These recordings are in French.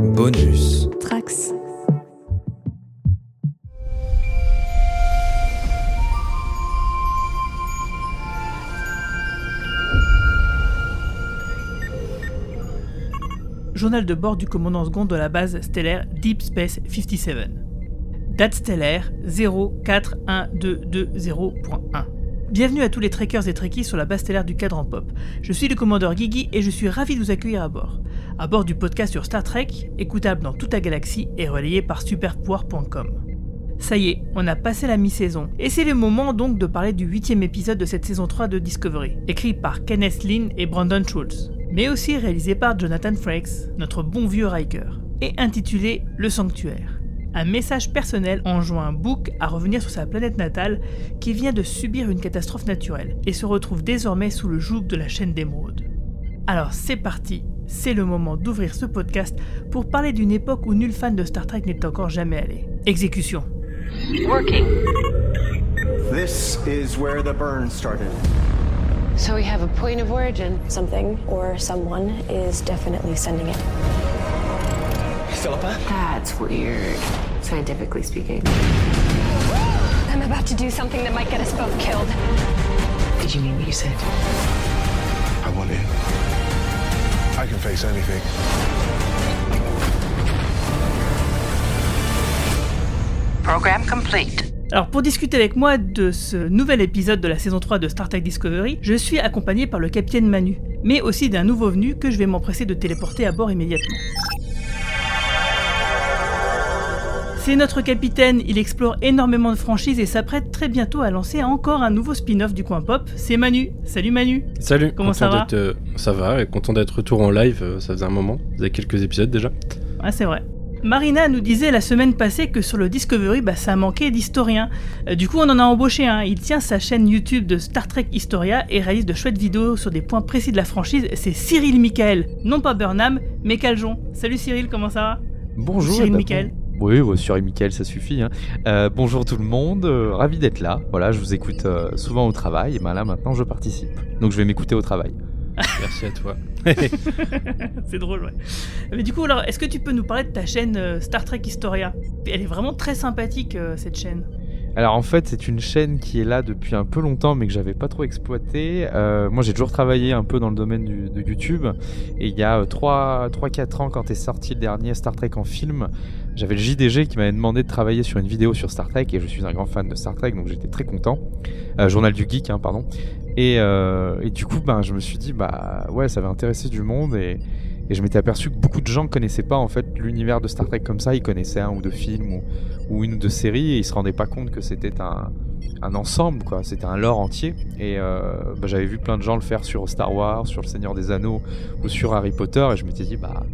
Bonus. Trax. Journal de bord du commandant second de la base stellaire Deep Space 57. Date stellaire 041220.1. Bienvenue à tous les trekkers et trekkies sur la base stellaire du cadran pop. Je suis le commandeur Guigui et je suis ravi de vous accueillir à bord. À bord du podcast sur Star Trek, écoutable dans toute la galaxie et relayé par superpouvoir.com. Ça y est, on a passé la mi-saison, et c'est le moment donc de parler du huitième épisode de cette saison 3 de Discovery, écrit par Kenneth Lynn et Brandon Schultz, mais aussi réalisé par Jonathan Frakes, notre bon vieux Riker, et intitulé Le Sanctuaire. Un message personnel enjoint Book à revenir sur sa planète natale qui vient de subir une catastrophe naturelle et se retrouve désormais sous le joug de la chaîne d'émeraude. Alors c'est parti, c'est le moment d'ouvrir ce podcast pour parler d'une époque où nul fan de Star Trek n'est encore jamais allé. Exécution. Working. This is where the burn started. So we have a point of origin. Something or someone is definitely sending it. Philippa? That's weird, scientifically speaking. I'm about to do something that might get us both killed. Did you mean what you said? Face anything. Program complete. Alors pour discuter avec moi de ce nouvel épisode de la saison 3 de Star Trek Discovery, je suis accompagné par le capitaine Manu, mais aussi d'un nouveau venu que je vais m'empresser de téléporter à bord immédiatement. C'est notre capitaine, il explore énormément de franchises et s'apprête très bientôt à lancer encore un nouveau spin-off du coin pop, c'est Manu. Salut Manu Salut, Comment content ça va euh, Ça va, et content d'être retour en live, euh, ça faisait un moment, ça faisait quelques épisodes déjà. Ah c'est vrai. Marina nous disait la semaine passée que sur le Discovery, bah, ça manquait d'historiens. Euh, du coup, on en a embauché un. Il tient sa chaîne YouTube de Star Trek Historia et réalise de chouettes vidéos sur des points précis de la franchise. C'est Cyril Michael. Non pas Burnham, mais Caljon. Salut Cyril, comment ça va? Bonjour. Cyril Michael. Oui, Cyril Michael, ça suffit. hein. Euh, bonjour tout le monde, euh, ravi d'être là. Voilà, je vous écoute euh, souvent au travail, et ben là maintenant je participe. Donc je vais m'écouter au travail. Merci à toi. C'est drôle, ouais. Mais du coup, alors, est-ce que tu peux nous parler de ta chaîne euh, Star Trek Historia? Elle est vraiment très sympathique, euh, cette chaîne. Alors en fait, c'est une chaîne qui est là depuis un peu longtemps, mais que j'avais pas trop exploité. Euh, moi, j'ai toujours travaillé un peu dans le domaine du- de YouTube, et il y a 3-4 ans, quand est sorti le dernier Star Trek en film, j'avais le JDG qui m'avait demandé de travailler sur une vidéo sur Star Trek, et je suis un grand fan de Star Trek, donc j'étais très content. Euh, Journal du Geek, hein, pardon. Et, euh, et du coup, ben, je me suis dit, bah ouais, ça va intéresser du monde, et, et je m'étais aperçu que beaucoup de gens connaissaient pas en fait l'univers de Star Trek comme ça. Ils connaissaient un ou deux films ou, une ou deux séries et ils se rendaient pas compte que c'était un, un ensemble, quoi. C'était un lore entier. Et euh, bah, j'avais vu plein de gens le faire sur Star Wars, sur Le Seigneur des Anneaux ou sur Harry Potter et je m'étais dit, bah,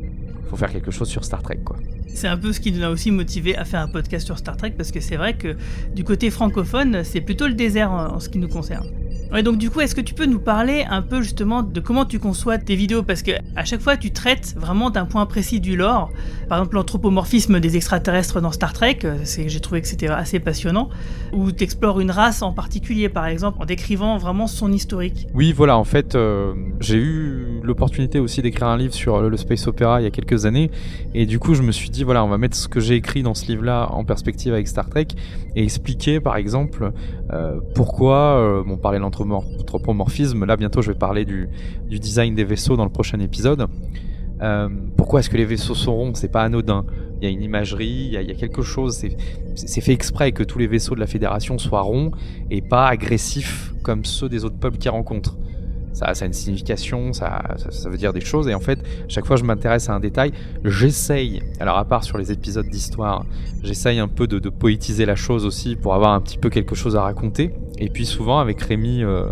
faut faire quelque chose sur Star Trek, quoi. C'est un peu ce qui nous a aussi motivé à faire un podcast sur Star Trek parce que c'est vrai que du côté francophone, c'est plutôt le désert en ce qui nous concerne. Ouais, donc du coup, est-ce que tu peux nous parler un peu justement de comment tu conçois tes vidéos? Parce que à chaque fois, tu traites vraiment d'un point précis du lore. Par exemple, l'anthropomorphisme des extraterrestres dans Star Trek, euh, j'ai trouvé que c'était assez passionnant. Ou tu une race en particulier, par exemple, en décrivant vraiment son historique. Oui, voilà, en fait, euh, j'ai eu l'opportunité aussi d'écrire un livre sur le, le space opera il y a quelques années, et du coup, je me suis dit, voilà, on va mettre ce que j'ai écrit dans ce livre-là en perspective avec Star Trek, et expliquer, par exemple, euh, pourquoi, euh, de l'anthropomor- l'anthropomorphisme, là, bientôt, je vais parler du, design des vaisseaux dans le prochain épisode. Euh, pourquoi est-ce que les vaisseaux sont ronds? C'est pas anodin. Il y a une imagerie, il y a, quelque chose. C'est fait exprès que tous les vaisseaux de la Fédération soient ronds et pas agressifs comme ceux des autres peuples qu'ils rencontrent. Ça, ça a une signification, ça, ça, ça veut dire des choses. Et en fait, chaque fois que je m'intéresse à un détail, j'essaye, alors à part sur les épisodes d'histoire, j'essaye un peu de, de poétiser la chose aussi pour avoir un petit peu quelque chose à raconter. Et puis souvent avec Rémi euh,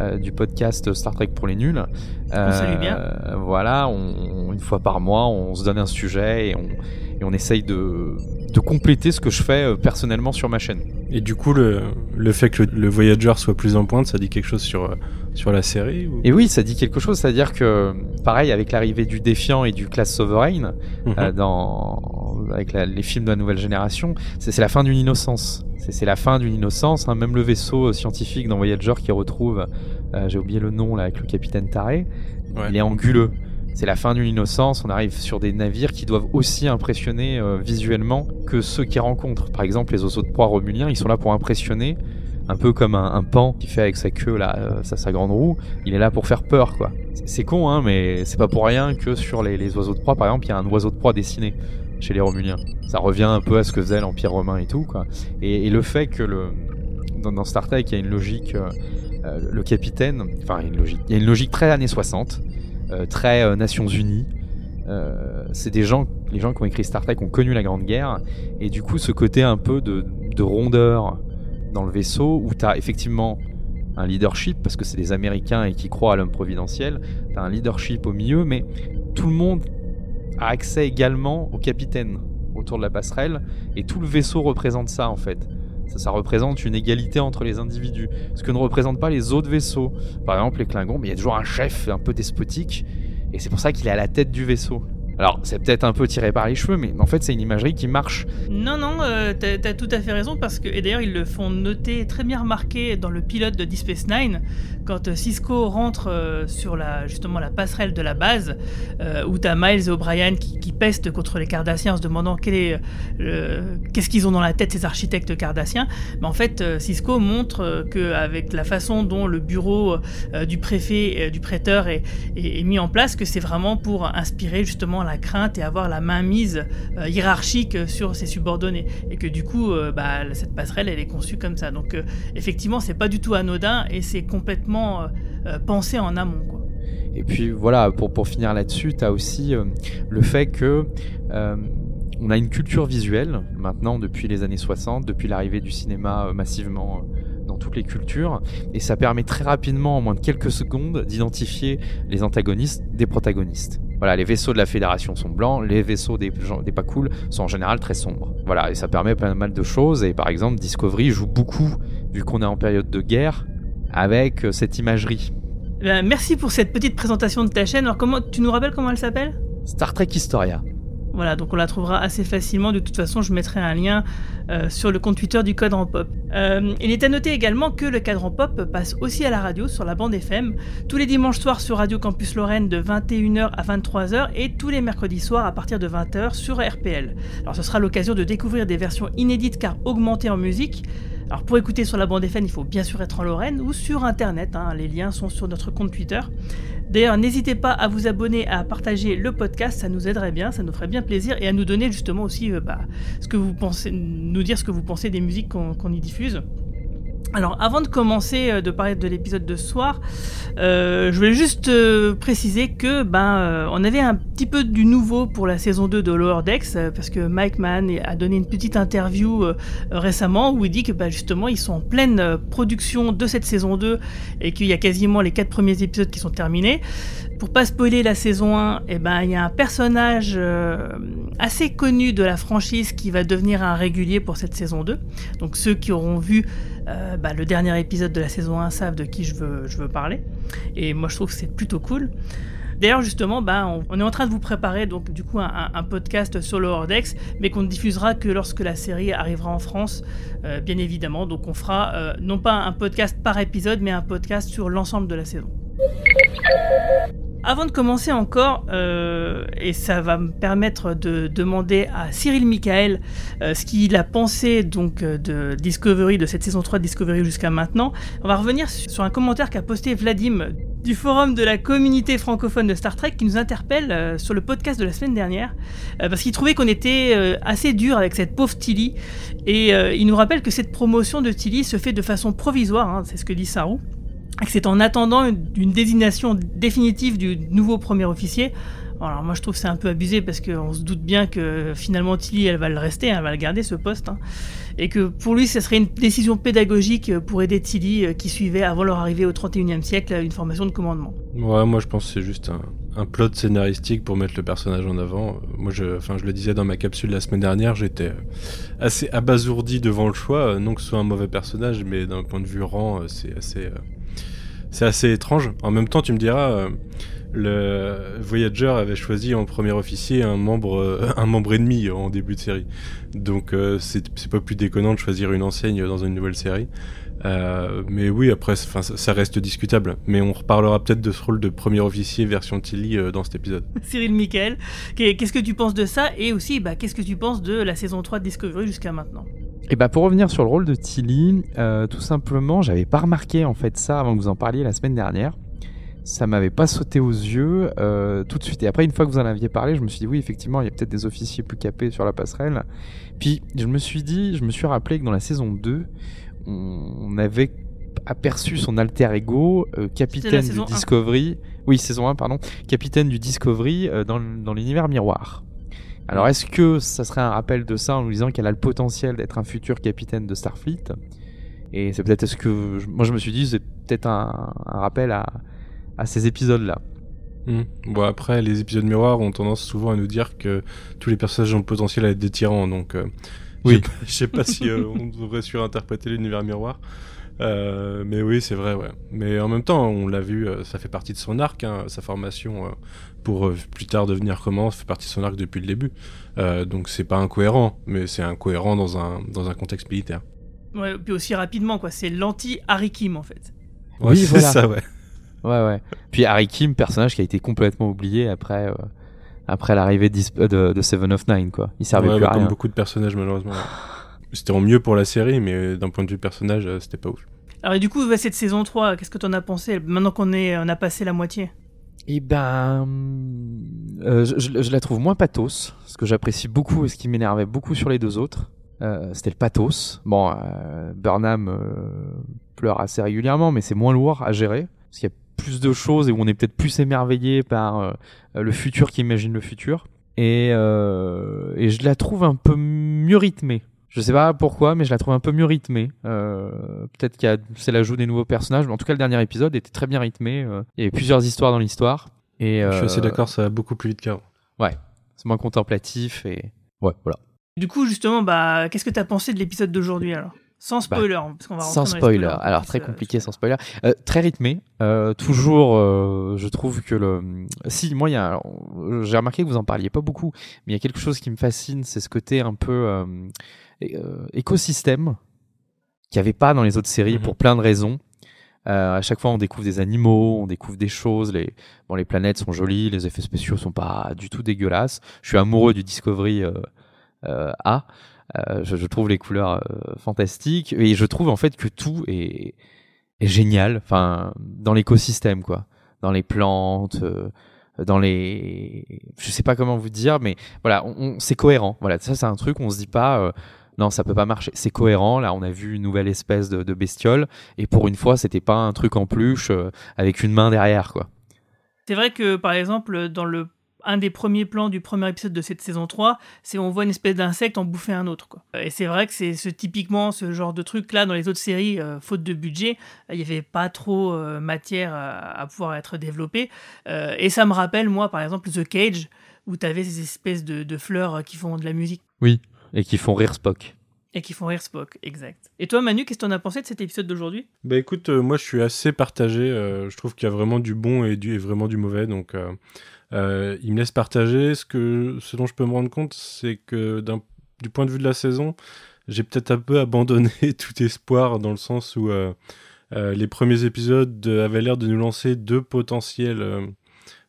euh, du podcast Star Trek pour les nuls, On salue bien. euh, voilà, on, une fois par mois, on se donne un sujet et on, et on essaye de, de compléter ce que je fais euh, personnellement sur ma chaîne. Et du coup, le, le fait que le, le Voyager soit plus en pointe, ça dit quelque chose sur, euh, sur la série ou... Et oui, ça dit quelque chose, c'est-à-dire que, pareil, avec l'arrivée du Défiant et du Classe Sovereign, Mhm. euh, dans, avec la- les films de la nouvelle génération, c'est la fin d'une innocence. C'est la fin d'une innocence. hein. Même le vaisseau euh, scientifique dans Voyager qui retrouve, euh, j'ai oublié le nom là, avec le capitaine Taré, Ouais. il est anguleux. C'est la fin d'une innocence, on arrive sur des navires qui doivent aussi impressionner euh, visuellement que ceux qu'ils rencontrent. Par exemple, les oiseaux de proie romuliens, ils sont là pour impressionner, un peu comme un, pan qui fait avec sa queue, là, euh, sa, grande roue, il est là pour faire peur, quoi. C'est- con, hein, mais c'est pas pour rien que sur les, oiseaux de proie, par exemple, il y a un oiseau de proie dessiné chez les Romuliens. Ça revient un peu à ce que faisait l'Empire romain et tout, quoi. Et, le fait que le, dans, Star Trek, il y a une logique, euh, euh, le capitaine, enfin, une logique, il y a une logique très années 60, euh, très Nations Unies. C'est des gens, les gens qui ont écrit Star Trek ont connu la Grande Guerre, et du coup, ce côté un peu de rondeur dans le vaisseau, où tu as effectivement un leadership, parce que c'est des Américains et qui croient à l'homme providentiel, tu as un leadership au milieu, mais tout le monde a accès également au capitaine autour de la passerelle, et tout le vaisseau représente ça en fait. Ça, ça représente une égalité entre les individus, ce que ne représentent pas les autres vaisseaux. Par exemple, les Klingons, mais il y a toujours un chef un peu despotique, et c'est pour ça qu'il est à la tête du vaisseau. Alors, c'est peut-être un peu tiré par les cheveux, mais en fait, c'est une imagerie qui marche. Non, non, euh, t'as t'as tout à fait raison parce que, et d'ailleurs, ils le font noter très bien remarqué dans le pilote de Deep Space Nine, quand euh, Cisco rentre euh, sur la, justement la passerelle de la base, euh, où t'as Miles et O'Brien qui, pestent contre les Cardassiens en se demandant euh, qu'est-ce qu'ils ont dans la tête ces architectes cardassiens. Mais en fait, Cisco montre qu'avec la façon dont le bureau du préfet, du prêteur est- est mis en place, que c'est vraiment pour inspirer justement la crainte et avoir la main mise euh, hiérarchique sur ses subordonnés et que du coup euh, bah, cette passerelle elle est conçue comme ça donc euh, effectivement c'est pas du tout anodin et c'est complètement euh, pensé en amont. Et puis voilà, pour, finir là-dessus, tu as aussi le fait que on a une culture visuelle maintenant depuis les années 60, depuis l'arrivée du cinéma massivement dans toutes les cultures, et ça permet très rapidement, en moins de quelques secondes, d'identifier les antagonistes des protagonistes. Voilà, les vaisseaux de la Fédération sont blancs, les vaisseaux des, gens, des pas cool sont en général très sombres. Voilà, et ça permet pas mal de choses, et par exemple, Discovery joue beaucoup, vu qu'on est en période de guerre, avec euh, cette imagerie. Eh ben, merci pour cette petite présentation de ta chaîne alors comment tu nous rappelles comment elle s'appelle? Star Trek Historia. Voilà, donc on la trouvera assez facilement. De toute façon, je mettrai un lien euh, sur le compte Twitter du Cadran Pop. Euh, il est à noter également que le Cadran Pop passe aussi à la radio sur la bande FM, tous les dimanches soirs sur Radio Campus Lorraine de 21h à 23h et tous les mercredis soirs à partir de 20h sur RPL. Alors ce sera l'occasion de découvrir des versions inédites car augmentées en musique. Alors pour écouter sur la bande FM, il faut bien sûr être en Lorraine ou sur Internet. hein, les liens sont sur notre compte Twitter. D'ailleurs, n'hésitez pas à vous abonner, à partager le podcast, ça nous aiderait bien, ça nous ferait bien plaisir, et à nous donner justement aussi euh, bah, ce que vous pensez, nous dire ce que vous pensez des musiques qu'on qu'on y diffuse. Alors, avant de commencer euh, de parler de l'épisode de soir, euh, je voulais juste euh, préciser que ben on avait un petit peu du nouveau pour la saison 2 de Lower Decks parce que Mike Mann a donné une petite interview récemment où il dit que bah, justement ils sont en pleine production de cette saison 2 et qu'il y a quasiment les quatre premiers épisodes qui sont terminés. Pour pas spoiler la saison 1, eh ben il y a un personnage euh, assez connu de la franchise qui va devenir un régulier pour cette saison 2. Donc ceux qui auront vu euh, bah, le dernier épisode de la saison 1 savent de qui je veux, parler. Et moi je trouve que c'est plutôt cool. D'ailleurs justement, bah, on, est en train de vous préparer donc du coup un, podcast sur le Hordex, mais qu'on ne diffusera que lorsque la série arrivera en France, euh, bien évidemment. Donc on fera non pas un podcast par épisode, mais un podcast sur l'ensemble de la saison. Avant de commencer encore, euh, et ça va me permettre de demander à Cyril Michael euh, ce qu'il a pensé donc euh, de Discovery, de cette saison 3 de Discovery jusqu'à maintenant, on va revenir su- sur un commentaire qu'a posté Vladim du forum de la communauté francophone de Star Trek qui nous interpelle sur le podcast de la semaine dernière parce qu'il trouvait qu'on était assez dur avec cette pauvre Tilly et il nous rappelle que cette promotion de Tilly se fait de façon provisoire, hein, c'est ce que dit Saru que c'est en attendant une, désignation définitive du nouveau premier officier. Alors moi je trouve c'est un peu abusé parce qu'on se doute bien que finalement Tilly elle va le rester, elle va le garder ce poste. hein. Et que pour lui ce serait une décision pédagogique pour aider Tilly euh, qui suivait avant leur arrivée au 31e siècle une formation de commandement. Ouais, moi je pense que c'est juste un, plot scénaristique pour mettre le personnage en avant. Moi, je, je le disais dans ma capsule la semaine dernière, j'étais assez abasourdi devant le choix. euh, Non que ce soit un mauvais personnage, mais d'un point de vue rang, euh, c'est assez, c'est assez étrange. En même temps, tu me diras, euh, le Voyager avait choisi en premier officier un membre, euh, un membre ennemi en début de série. Donc, euh, c'est c'est pas plus déconnant de choisir une enseigne dans une nouvelle série. Euh, mais oui, après, enfin, ça, ça reste discutable. Mais on reparlera peut-être de ce rôle de premier officier version Tilly euh, dans cet épisode. Cyril Michael, qu'est- qu'est-ce que tu penses de ça Et aussi, bah, qu'est-ce que tu penses de la saison 3 de Discovery jusqu'à maintenant? Et bah pour revenir sur le rôle de Tilly, euh, tout simplement, j'avais pas remarqué en fait ça avant que vous en parliez la semaine dernière. Ça m'avait pas sauté aux yeux euh, tout de suite. Et après, une fois que vous en aviez parlé, je me suis dit oui, effectivement, il y a peut-être des officiers plus capés sur la passerelle. Puis je me suis dit, je me suis rappelé que dans la saison 2, on, avait aperçu son alter ego, euh, capitaine du. Discovery. Oui, saison 1, pardon. Capitaine du Discovery euh, dans, dans l'univers miroir. Alors, est-ce que ça serait un rappel de ça en nous disant qu'elle a le potentiel d'être un futur capitaine de Starfleet? Et c'est peut-être ce que je- moi je me suis dit, c'est peut-être un, un rappel à, à ces épisodes-là. Hmm. Bon, après, les épisodes miroirs ont tendance souvent à nous dire que tous les personnages ont le potentiel à être des tyrans, donc euh, Oui. je sais pas- je sais pas si euh, on devrait surinterpréter l'univers miroir. Euh, mais oui, c'est vrai, ouais. Mais en même temps, on l'a vu, euh, ça fait partie de son arc, hein, sa formation euh, pour euh, plus tard devenir comment, ça fait partie de son arc depuis le début. Euh, donc c'est pas incohérent, mais c'est incohérent dans un, dans un contexte militaire. Ouais, puis aussi rapidement, quoi. C'est l'anti-Harry Kim, en fait. Ouais, Oui, c'est voilà. ça, ouais. Ouais, ouais. Puis Harry Kim, personnage qui a été complètement oublié après, euh, après l'arrivée euh, de, de Seven of Nine, quoi. Il servait Ouais, plus bah, à comme rien. beaucoup de personnages, malheureusement. C'était en mieux pour la série, mais d'un point de vue personnage, euh, c'était pas ouf. Alors, et du coup, ouais, cette saison 3, qu'est-ce que t'en as pensé? Maintenant qu'on est, on a passé la moitié. Eh ben, euh, je, je- je la trouve moins pathos, ce que j'apprécie beaucoup et ce qui m'énervait beaucoup sur les deux autres. Euh, C'était le pathos. Bon, euh, Burnham euh, pleure assez régulièrement, mais c'est moins lourd à gérer parce qu'il y a plus de choses et où on est peut-être plus émerveillé par euh, le futur qui imagine le futur. Et, euh, et je la trouve un peu mieux rythmée. Je sais pas pourquoi, mais je la trouve un peu mieux rythmée. Euh, Peut-être qu'il y a c'est l'ajout des nouveaux personnages, mais en tout cas le dernier épisode était très bien rythmé. euh, il y avait plusieurs histoires dans l'histoire. Et Je suis assez d'accord, ça va beaucoup plus vite qu'avant. C'est moins contemplatif et ouais, voilà. Du coup, justement, bah, qu'est-ce que t'as pensé de l'épisode d'aujourd'hui, alors? Sans spoiler, parce qu'on va rentrer Sans dans les spoiler. Alors très compliqué sans spoiler. Euh, très rythmé. Euh, toujours, euh, je trouve que le. Si moi, il y a. alors, J'ai remarqué que vous en parliez pas beaucoup, mais il y a quelque chose qui me fascine, c'est ce côté un peu euh, euh, écosystème qu'il n'y avait pas dans les autres séries Mhm. pour plein de raisons. Euh, à chaque fois, on découvre des animaux, on découvre des choses. Les, bon, les planètes sont jolies, les effets spéciaux sont pas du tout dégueulasses. Je suis amoureux du Discovery euh, euh, A. Euh, je, trouve les couleurs euh, fantastiques et je trouve en fait que tout est, génial. Enfin, dans l'écosystème, quoi, dans les plantes. euh, dans les, je sais pas comment vous dire, mais voilà, c'est cohérent. Voilà, ça c'est un truc, on se dit pas, non, ça peut pas marcher. C'est cohérent. Là, on a vu une nouvelle espèce de, bestiole, et pour une fois, c'était pas un truc en peluche avec une main derrière, quoi. C'est vrai que, par exemple, dans le un des premiers plans du premier épisode de cette saison 3, c'est on voit une espèce d'insecte en bouffer un autre. Et c'est vrai que c'est ce, typiquement ce genre de truc là dans les autres séries, euh, faute de budget, il n'y avait pas trop euh, matière à, pouvoir être développé. Euh, et ça me rappelle, moi, par exemple, The Cage, où tu avais ces espèces de, de fleurs euh, qui font de la musique Et qui font rire Spock. Et qui font rire Spock, exact. Et toi, Manu, qu'est-ce que t'en as pensé de cet épisode d'aujourd'hui? Bah écoute, euh, moi je suis assez partagé. euh, je trouve qu'il y a vraiment du bon et, du, vraiment du mauvais. Donc euh, euh, il me laisse partager. Ce, que, ce dont je peux me rendre compte, c'est que du point de vue de la saison, j'ai peut-être un peu abandonné tout espoir dans le sens où les premiers épisodes avaient l'air de nous lancer deux potentielles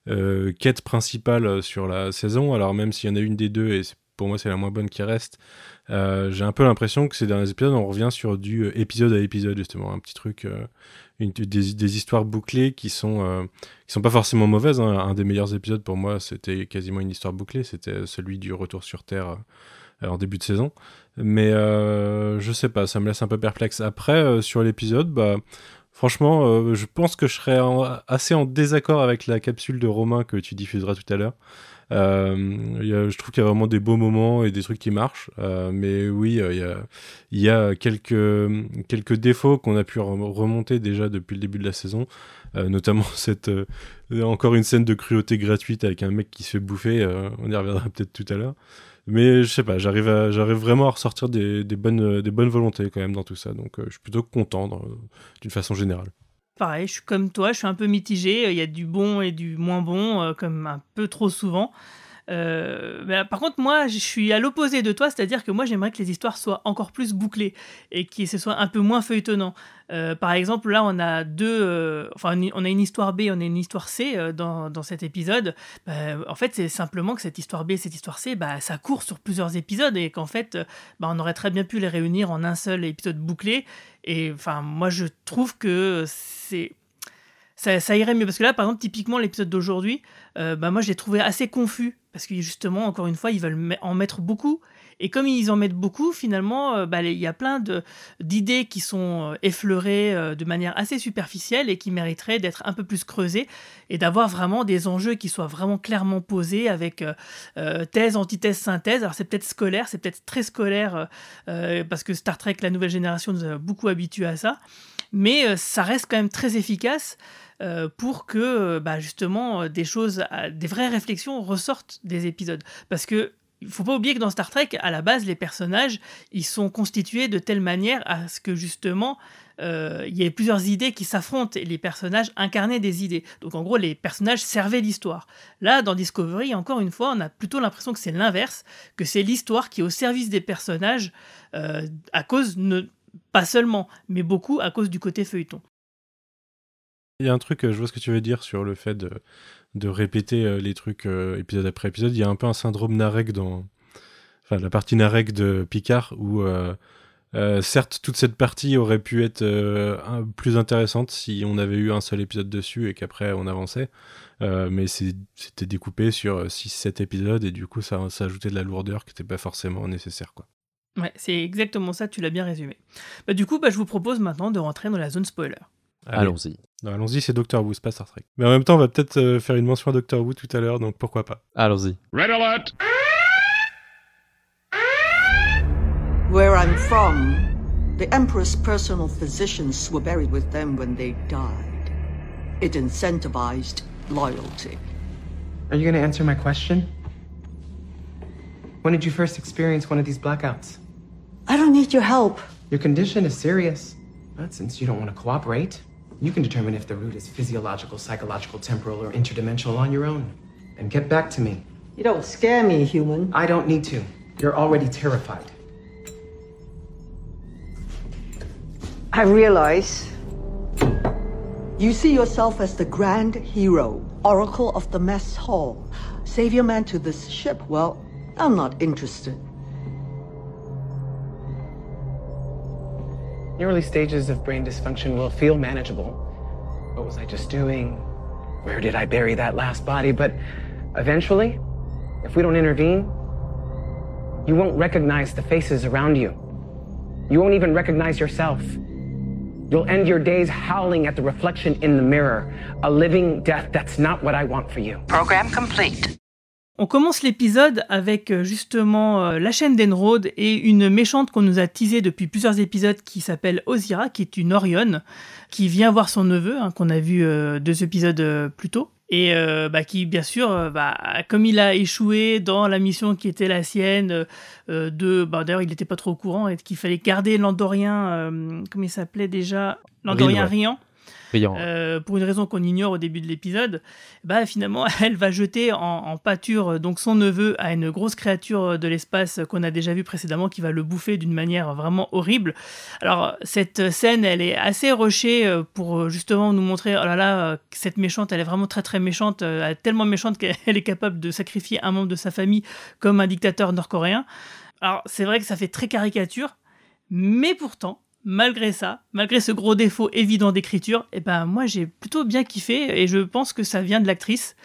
euh, quêtes principales sur la saison. Alors même s'il y en a une des deux et c'est- pour moi c'est la moins bonne qui reste, euh, j'ai un peu l'impression que ces derniers épisodes, on revient sur du euh, épisode à épisode, justement, un petit truc, euh, des, histoires bouclées qui sont, qui sont pas forcément mauvaises. hein. Un des meilleurs épisodes pour moi, c'était quasiment une histoire bouclée, c'était celui du retour sur Terre en début de saison. Mais je sais pas, ça me laisse un peu perplexe. Après, sur l'épisode, bah. Franchement, je pense que je serais assez en désaccord avec la capsule de Romain que tu diffuseras tout à l'heure. Euh, je trouve qu'il y a vraiment des beaux moments et des trucs qui marchent. Euh, mais oui, euh, il y a, y a quelques, quelques défauts qu'on a pu rem- remonter déjà depuis le début de la saison. Euh, notamment cette, euh, encore une scène de cruauté gratuite avec un mec qui se fait bouffer. on y reviendra peut-être tout à l'heure. Mais je sais pas, j'arrive, j'arrive vraiment à ressortir des, des bonnes, des bonnes volontés quand même dans tout ça. Donc je suis plutôt content d'une façon générale. Pareil, je suis comme toi, je suis un peu mitigé. Il y a du bon et du moins bon, euh, comme un peu trop souvent. Euh, mais, par contre, moi, je suis à l'opposé de toi, c'est-à-dire que moi, j'aimerais que les histoires soient encore plus bouclées et que ce soit un peu moins feuilletonnant. Euh, par exemple, là, on a deux, euh, enfin, on a une histoire B, on a une histoire C dans, dans, cet épisode. En fait, c'est simplement que cette histoire B, cette histoire C, bah, ça court sur plusieurs épisodes et qu'en fait, bah, on aurait très bien pu les réunir en un seul épisode bouclé. Et enfin, moi, je trouve que c'est ça, irait mieux. Parce que là, par exemple, typiquement, l'épisode d'aujourd'hui, bah, moi, je l'ai trouvé assez confus. Parce que justement, encore une fois, ils veulent en mettre beaucoup. Et comme ils en mettent beaucoup, finalement, euh, bah, il y a plein d'idées qui sont euh, effleurées euh, de manière assez superficielle et qui mériteraient d'être un peu plus creusées et d'avoir vraiment des enjeux qui soient vraiment clairement posés avec thèse, antithèse, synthèse. Alors c'est peut-être scolaire, c'est peut-être très scolaire parce que Star Trek, la nouvelle génération, nous a beaucoup habitués à ça. Mais ça reste quand même très efficace. pour que bah, justement des choses, des vraies réflexions ressortent des épisodes. Parce que il faut pas oublier que dans Star Trek, à la base, les personnages, ils sont constitués de telle manière à ce que justement, euh, il y ait plusieurs idées qui s'affrontent et les personnages incarnaient des idées. Donc en gros, les personnages servaient l'histoire. Là, dans Discovery, encore une fois, on a plutôt l'impression que c'est l'inverse, que c'est l'histoire qui est au service des personnages euh, à cause, ne, pas seulement, mais beaucoup à cause du côté feuilleton. Il y a un truc, je vois ce que tu veux dire sur le fait de répéter euh, les trucs euh, épisode après épisode. Il y a un peu un syndrome Narek dans. La partie Narek de Picard où. Euh, certes, toute cette partie aurait pu être plus intéressante si on avait eu un seul épisode dessus et qu'après on avançait. mais c'était découpé sur 6-7 épisodes et du coup ça, ça ajoutait de la lourdeur qui n'était pas forcément nécessaire. Quoi. Ouais, c'est exactement ça, tu l'as bien résumé. Bah, du coup, bah, je vous propose maintenant de rentrer dans la zone spoiler. Allons-y. Allons-y, c'est Doctor Who, c'est pas Star Trek. Mais en même temps, on va peut-être euh, faire une mention à Doctor Who tout à l'heure, donc pourquoi pas. Allons-y. Red alert! Where I'm from, the Emperor's personal physicians were buried with them when they died. It incentivized loyalty. Are you going to answer my question? When did you first experience one of these blackouts? I don't need your help. Your condition is serious. But since you don't want to cooperate, You can determine if the root is physiological, psychological, temporal, or interdimensional on your own. And get back to me. You don't scare me, human. I don't need to. You're already terrified. I realize you see yourself as the grand hero, oracle of the mess hall, savior man to this ship. Well, I'm not interested. The early stages of brain dysfunction will feel manageable. What was I just doing? Where did I bury that last body? But eventually, if we don't intervene, you won't recognize the faces around you. You won't even recognize yourself. You'll end your days howling at the reflection in the mirror. A living death. That's not what I want for you. Program complete. On commence l'épisode avec euh, justement euh, la chaîne d'Enroad et une méchante qu'on nous a teasée depuis plusieurs épisodes qui s'appelle Ozira, qui est une Orion, qui vient voir son neveu, hein, qu'on a vu euh, deux épisodes plus tôt. Et bah, qui, bien sûr, bah, comme il a échoué dans la mission qui était la sienne, de, bah, d'ailleurs, il n'était pas trop au courant, et qu'il fallait garder l'Andorien, comment il s'appelait déjà? L'Andorien Euh, pour une raison qu'on ignore au début de l'épisode, bah finalement elle va jeter en, pâture euh, donc son neveu à une grosse créature de l'espace qu'on a déjà vu précédemment qui va le bouffer d'une manière vraiment horrible. Alors cette scène elle est assez rushée euh, pour justement nous montrer oh là là cette méchante elle est vraiment très très méchante, tellement méchante qu'elle est capable de sacrifier un membre de sa famille comme un dictateur nord-coréen. Alors c'est vrai que ça fait très caricature, mais pourtant malgré ça, malgré ce gros défaut évident d'écriture, eh ben moi j'ai plutôt bien kiffé et je pense que ça vient de l'actrice.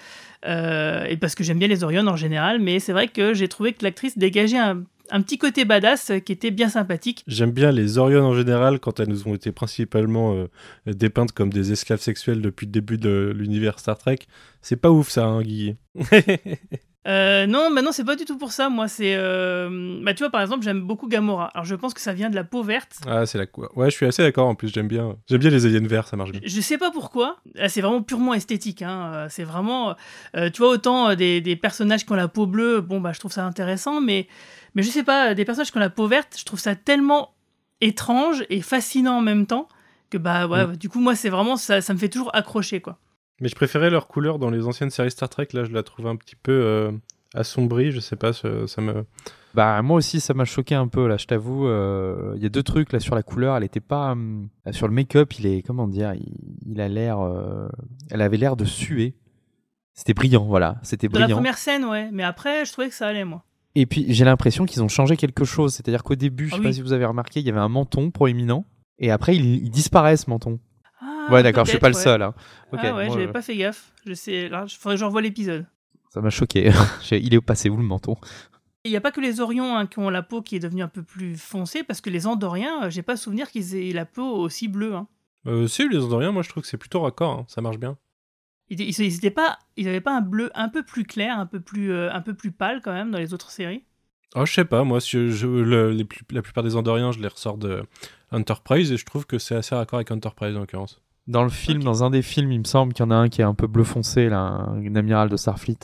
Euh, et parce que j'aime bien les Orion en général, mais c'est vrai que j'ai trouvé que l'actrice dégageait un, petit côté badass qui était bien sympathique. J'aime bien les Orion en général quand elles nous ont été principalement euh, dépeintes comme des esclaves sexuels depuis le début de l'univers Star Trek. C'est pas ouf ça, hein, Guy Euh, non, bah non, c'est pas du tout pour ça. Moi, c'est. Euh... Bah, tu vois, par exemple, j'aime beaucoup Gamora. Alors, je pense que ça vient de la peau verte. Ah, c'est la. Ouais, je suis assez d'accord. En plus, j'aime bien. J'aime bien les aliens verts, ça marche bien. Je sais pas pourquoi. Là, c'est vraiment purement esthétique. Hein. Euh, c'est vraiment. Euh, tu vois, autant des, des, personnages qui ont la peau bleue, bon, bah, je trouve ça intéressant, mais. Mais je sais pas, des personnages qui ont la peau verte, je trouve ça tellement étrange et fascinant en même temps que, bah, ouais, mm. du coup, moi, c'est vraiment. Ça, ça me fait toujours accrocher, quoi. Mais je préférais leur couleur dans les anciennes séries Star Trek. Là, je la trouve un petit peu euh, assombri, je sais pas, ça, ça me. Bah moi aussi ça m'a choqué un peu là, je t'avoue. euh, Il y a deux trucs là sur la couleur, elle était pas hum, sur le make-up, il est comment dire, il, il a l'air, euh, elle avait l'air de suer. C'était brillant, voilà, c'était Dans la brillant. première scène, ouais. Mais après, je trouvais que ça allait, moi. Et puis j'ai l'impression qu'ils ont changé quelque chose, c'est-à-dire qu'au début, je Ah sais pas oui. si vous avez remarqué, il y avait un menton proéminent, et après il, il disparaît ce menton. Ah, ouais d'accord, je suis pas le seul. Hein. Ah ouais, moi, j'avais euh, pas fait gaffe. Je sais, là, il faudrait que je revoie l'épisode. Ça m'a choqué. Il est passé où le menton? Il n'y a pas que les Orions hein, qui ont la peau qui est devenue un peu plus foncée, parce que les Andoriens, euh, j'ai pas souvenir qu'ils aient la peau aussi bleue. Hein. Euh, si, les Andoriens, moi je trouve que c'est plutôt raccord, hein, ça marche bien. Ils, étaient pas, ils avaient pas un bleu un peu plus clair, un peu plus, euh, un peu plus pâle quand même dans les autres séries? Oh, je sais pas, moi, si je, le- les la plupart des Andoriens, je les ressors de Enterprise et je trouve que c'est assez raccord avec Enterprise en l'occurrence. Dans le film, dans un des films, il me semble qu'il y en a un qui est un peu bleu foncé, là, un- amiral de Starfleet.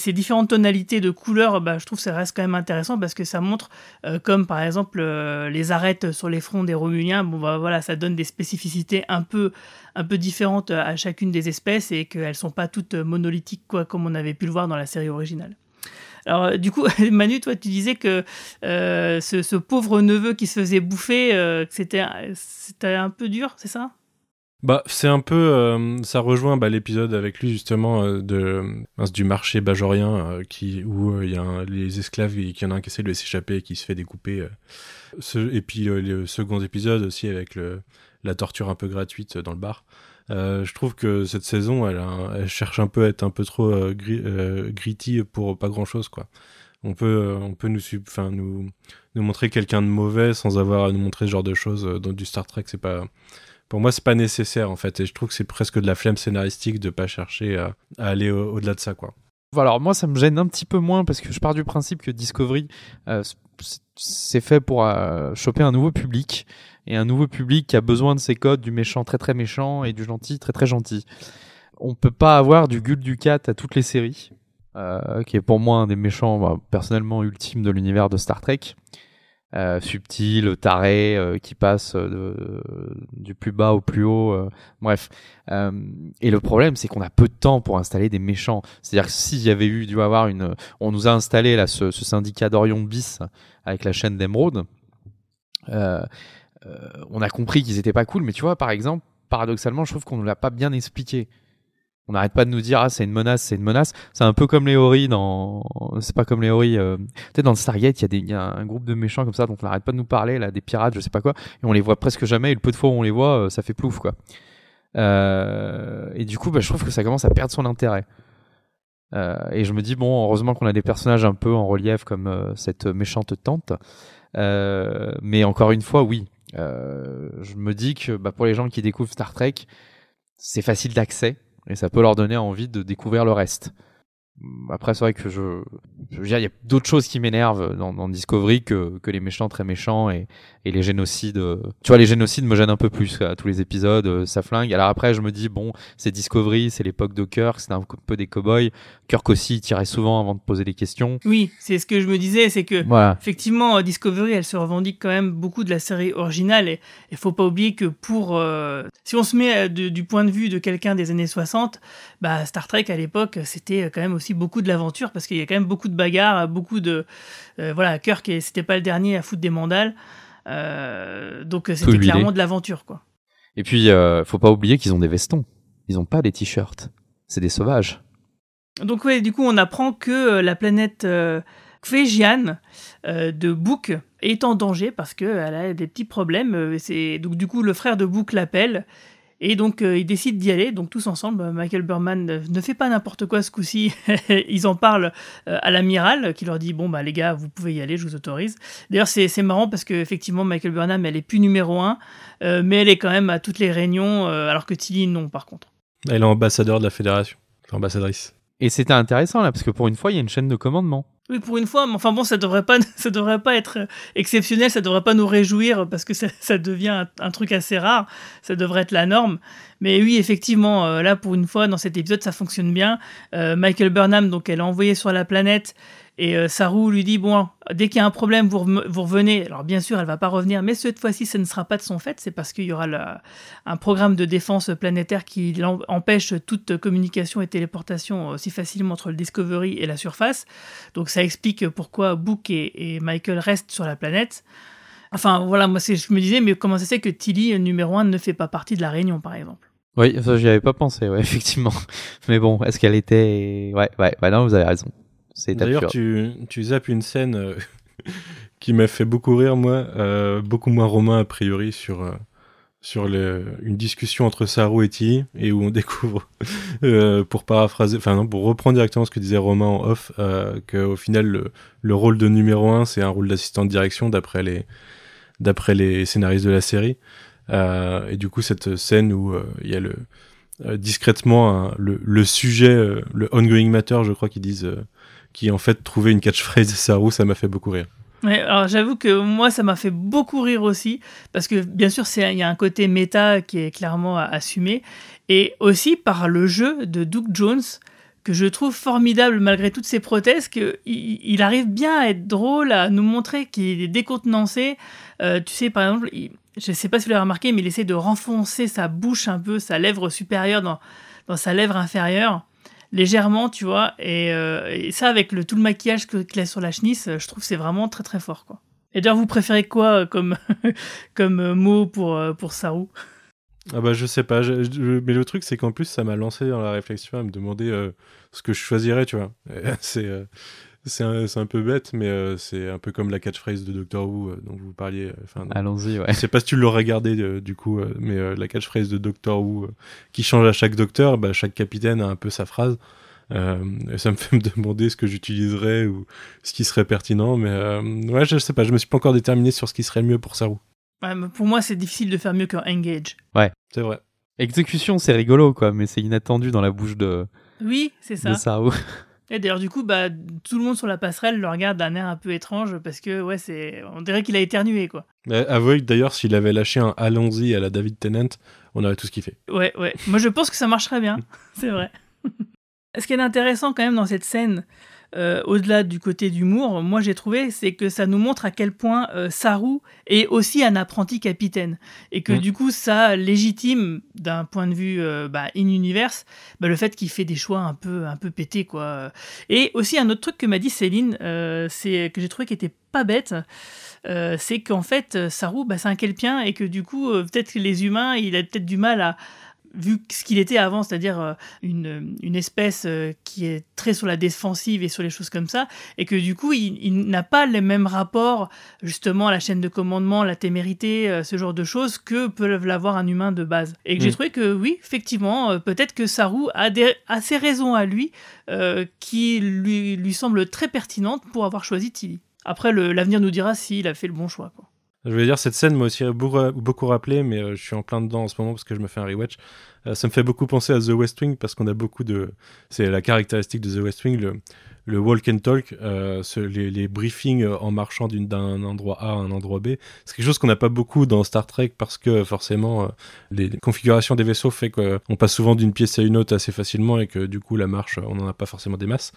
Ces différentes tonalités de couleurs, bah, je trouve que ça reste quand même intéressant parce que ça montre, euh, comme par exemple euh, les arêtes sur les fronts des Romuliens, bon bah voilà, ça donne des spécificités un peu, un peu différentes à chacune des espèces et qu'elles sont pas toutes monolithiques quoi, comme on avait pu le voir dans la série originale. Alors euh, du coup, Manu, toi, tu disais que euh, ce, ce pauvre neveu qui se faisait bouffer, euh, c'était un peu dur, c'est ça? Bah, c'est un peu. euh, ça rejoint bah, l'épisode avec lui, justement, euh, de, du marché bajorien, euh, qui, où euh, il y a un- les esclaves, et qu'il y en a un qui essaie de s'échapper et qui se fait découper. et puis le second épisode aussi, avec le, la torture un peu gratuite dans le bar. Je trouve que cette saison, elle, elle cherche un peu à être un peu trop gri- gritty pour pas grand chose, quoi. On peut, on peut nous, sub- nous, nous montrer quelqu'un de mauvais sans avoir à nous montrer ce genre de choses dans du Star Trek. C'est pas, pour moi, c'est pas nécessaire en fait, et je trouve que c'est presque de la flemme scénaristique de pas chercher à, aller au- au-delà de ça, quoi. Alors moi, ça me gêne un petit peu moins parce que je pars du principe que Discovery, euh, c'est fait pour euh, choper un nouveau public et un nouveau public qui a besoin de ses codes du méchant très très méchant et du gentil très très gentil. On peut pas avoir du Gul du Cat à toutes les séries, euh, qui est pour moi un des méchants bah, personnellement ultimes de l'univers de Star Trek. Euh, subtil, taré, euh, qui passe de, du plus bas au plus haut. euh, bref. Euh, et le problème, c'est qu'on a peu de temps pour installer des méchants. C'est-à-dire que s'il y avait eu dû avoir une, on nous a installé là ce, ce syndicat d'Orion bis avec la chaîne d'Emeraude. Euh, euh, on a compris qu'ils étaient pas cool, mais tu vois, par exemple, paradoxalement, je trouve qu'on ne l'a pas bien expliqué. On n'arrête pas de nous dire ah c'est une menace, c'est une menace. C'est un peu comme les Ori dans, c'est pas comme les Ori. Peut-être dans le Stargate, il y a des, y a un groupe de méchants comme ça dont on n'arrête pas de nous parler là, des pirates, je sais pas quoi, et on les voit presque jamais. Et le peu de fois où on les voit, euh, ça fait plouf quoi. Euh, et du coup, bah, je trouve que ça commence à perdre son intérêt. Euh, et je me dis bon, heureusement qu'on a des personnages un peu en relief comme euh, cette méchante tante. Euh, mais encore une fois, oui, je me dis que bah, pour les gens qui découvrent Star Trek, c'est facile d'accès et ça peut leur donner envie de découvrir le reste. Après, c'est vrai que je, je veux dire, il y a d'autres choses qui m'énervent dans, Discovery que, que les méchants très méchants et, et les génocides. euh, Tu vois, les génocides me gênent un peu plus à tous les épisodes, euh, ça flingue. Alors après, je me dis, bon, c'est Discovery, c'est l'époque de Kirk, c'est un peu des cowboys. Kirk aussi, il tirait souvent avant de poser des questions. Oui, c'est ce que je me disais, c'est que Voilà. effectivement, Discovery, elle se revendique quand même beaucoup de la série originale et il faut pas oublier que pour euh, si on se met euh, de- du point de vue de quelqu'un des années 60, bah Star Trek à l'époque, c'était quand même aussi beaucoup de l'aventure parce qu'il y a quand même beaucoup de bagarres, beaucoup de euh, voilà, Kirk et c'était pas le dernier à foutre des mandales. Euh, donc c'était huilé. clairement de l'aventure quoi. Et puis, euh, faut pas oublier qu'ils ont des vestons. Ils ont pas des t-shirts. C'est des sauvages. Donc ouais, du coup, on apprend que euh, la planète euh, Kvejian euh, de Book est en danger parce qu'elle a des petits problèmes. Euh, C'est donc du coup le frère de Book l'appelle et donc euh, ils décident d'y aller. Donc tous ensemble, euh, Michael Berman euh, ne fait pas n'importe quoi ce coup-ci. ils en parlent euh, à l'amiral qui leur dit bon bah les gars, vous pouvez y aller, je vous autorise. D'ailleurs c'est marrant parce que effectivement Michael Burnham elle est plus numéro un, mais elle est quand même à toutes les réunions alors que Tilly non par contre. Elle est ambassadeur de la fédération, ambassadrice. Et c'était intéressant là, parce que pour une fois, il y a une chaîne de commandement. Oui, pour une fois, mais enfin bon, ça devrait pas, ça devrait pas être exceptionnel, ça devrait pas nous réjouir parce que ça, devient un, un, truc assez rare. Ça devrait être la norme. Mais oui, effectivement, euh, là pour une fois dans cet épisode, ça fonctionne bien. Euh, Michael Burnham, donc elle est envoyée sur la planète et euh, Saru lui dit bon, dès qu'il y a un problème, vous, vous, revenez. Alors bien sûr, elle va pas revenir, mais cette fois-ci, ce ne sera pas de son fait. C'est parce qu'il y aura un programme de défense planétaire qui empêche toute communication et téléportation aussi facilement entre le Discovery et la surface. Donc ça explique pourquoi Book et, Michael restent sur la planète. Enfin voilà, moi je me disais, mais comment ça se fait que Tilly numéro 1 ne fait pas partie de la réunion, par exemple? Oui, ça j'y avais pas pensé, effectivement. Mais bon, est-ce qu'elle était... Ouais, ouais, ouais, non, vous avez raison. D'ailleurs, tu, tu zappes une scène euh, qui m'a fait beaucoup rire, moi, euh, beaucoup moins romain a priori sur, euh, sur une discussion entre Saru et Tilly, et où on découvre, pour paraphraser, enfin pour reprendre directement ce que disait Romain en off, qu'au final, le, le, rôle de numéro 1, c'est un rôle d'assistant de direction d'après les, d'après les scénaristes de la série. Et du coup, cette scène où il y a le, discrètement le, le, sujet, le ongoing matter, je crois qu'ils disent qui en fait trouvait une catchphrase Saru, ça m'a fait beaucoup rire. Alors j'avoue que moi ça m'a fait beaucoup rire aussi parce que bien sûr il y a un côté méta qui est clairement assumé et aussi par le jeu de Duke Jones que je trouve formidable malgré toutes ses prothèses qu'il il arrive bien à être drôle à nous montrer qu'il est décontenancé euh, tu sais par exemple je sais pas si vous l'avez remarqué mais il essaie de renfoncer sa bouche un peu sa lèvre supérieure dans sa lèvre inférieure légèrement, tu vois. Et, euh, et ça, avec le, tout le maquillage qu'il a sur la chenisse, je trouve c'est vraiment très très fort, quoi. Et d'ailleurs, vous préférez quoi euh, comme, comme euh, mot pour, pour Saru? Ah bah je sais pas, mais le truc c'est qu'en plus ça m'a lancé dans la réflexion à me demander ce que je choisirais, tu vois. c'est c'est un, un, peu bête, mais euh, c'est un peu comme la catchphrase de Doctor Who dont vous parliez. Allons-y, ouais. Je sais pas si tu l'aurais regardé du coup, mais la catchphrase de Doctor Who qui change à chaque docteur, bah, chaque capitaine a un peu sa phrase. et ça me fait me demander ce que j'utiliserais ou ce qui serait pertinent, mais ouais, je sais pas, je me suis pas encore déterminé sur ce qui serait le mieux pour Saru. Ouais, pour moi, c'est difficile de faire mieux qu'un engage. Ouais, c'est vrai. Exécution, c'est rigolo, quoi, mais c'est inattendu dans la bouche de. Oui, c'est ça. De Saru. Et d'ailleurs, du coup, bah, tout le monde sur la passerelle le regarde d'un air un peu étrange parce que, ouais, c'est, on dirait qu'il a éternué, quoi. Mais avouez que d'ailleurs, s'il avait lâché un allons-y à la David Tennant, on aurait tout ce qu'il fait. Ouais, ouais. Moi, je pense que ça marcherait bien. c'est vrai. Ce qui est intéressant quand même dans cette scène, euh, au-delà du côté d'humour, moi j'ai trouvé, c'est que ça nous montre à quel point euh, Saru est aussi un apprenti capitaine. Et que mmh. du coup, ça légitime, d'un point de vue euh, bah, in-universe, bah, le fait qu'il fait des choix un peu, un peu pétés. Quoi. Et aussi, un autre truc que m'a dit Céline, euh, c'est que j'ai trouvé qui était pas bête. Euh, c'est qu'en fait, Saru, bah, c'est un kelpien et que du coup, peut-être que les humains, il a peut-être du mal à, vu ce qu'il était avant, c'est-à-dire euh, une, une, espèce euh, qui est très sur la défensive et sur les choses comme ça, et que du coup, il, il n'a pas les mêmes rapports justement à la chaîne de commandement, la témérité, euh, ce genre de choses que peuvent l'avoir un humain de base. Et que mmh. j'ai trouvé que oui, effectivement, peut-être que Saru a, des, a ses raisons à lui qui lui, lui semblent très pertinentes pour avoir choisi Tilly. Après, l'avenir nous dira s'il a fait le bon choix. Quoi. Je veux dire, cette scène m'a aussi beaucoup, rappelé, mais euh, je suis en plein dedans en ce moment parce que je me fais un rewatch. Euh, ça me fait beaucoup penser à The West Wing parce qu'on a beaucoup de. C'est la caractéristique de The West Wing, le, walk and talk, euh, les, briefings en marchant d'un endroit A à un endroit B. C'est quelque chose qu'on n'a pas beaucoup dans Star Trek parce que forcément, les configurations des vaisseaux fait qu'on passe souvent d'une pièce à une autre assez facilement et que du coup, la marche, on n'en a pas forcément des masses.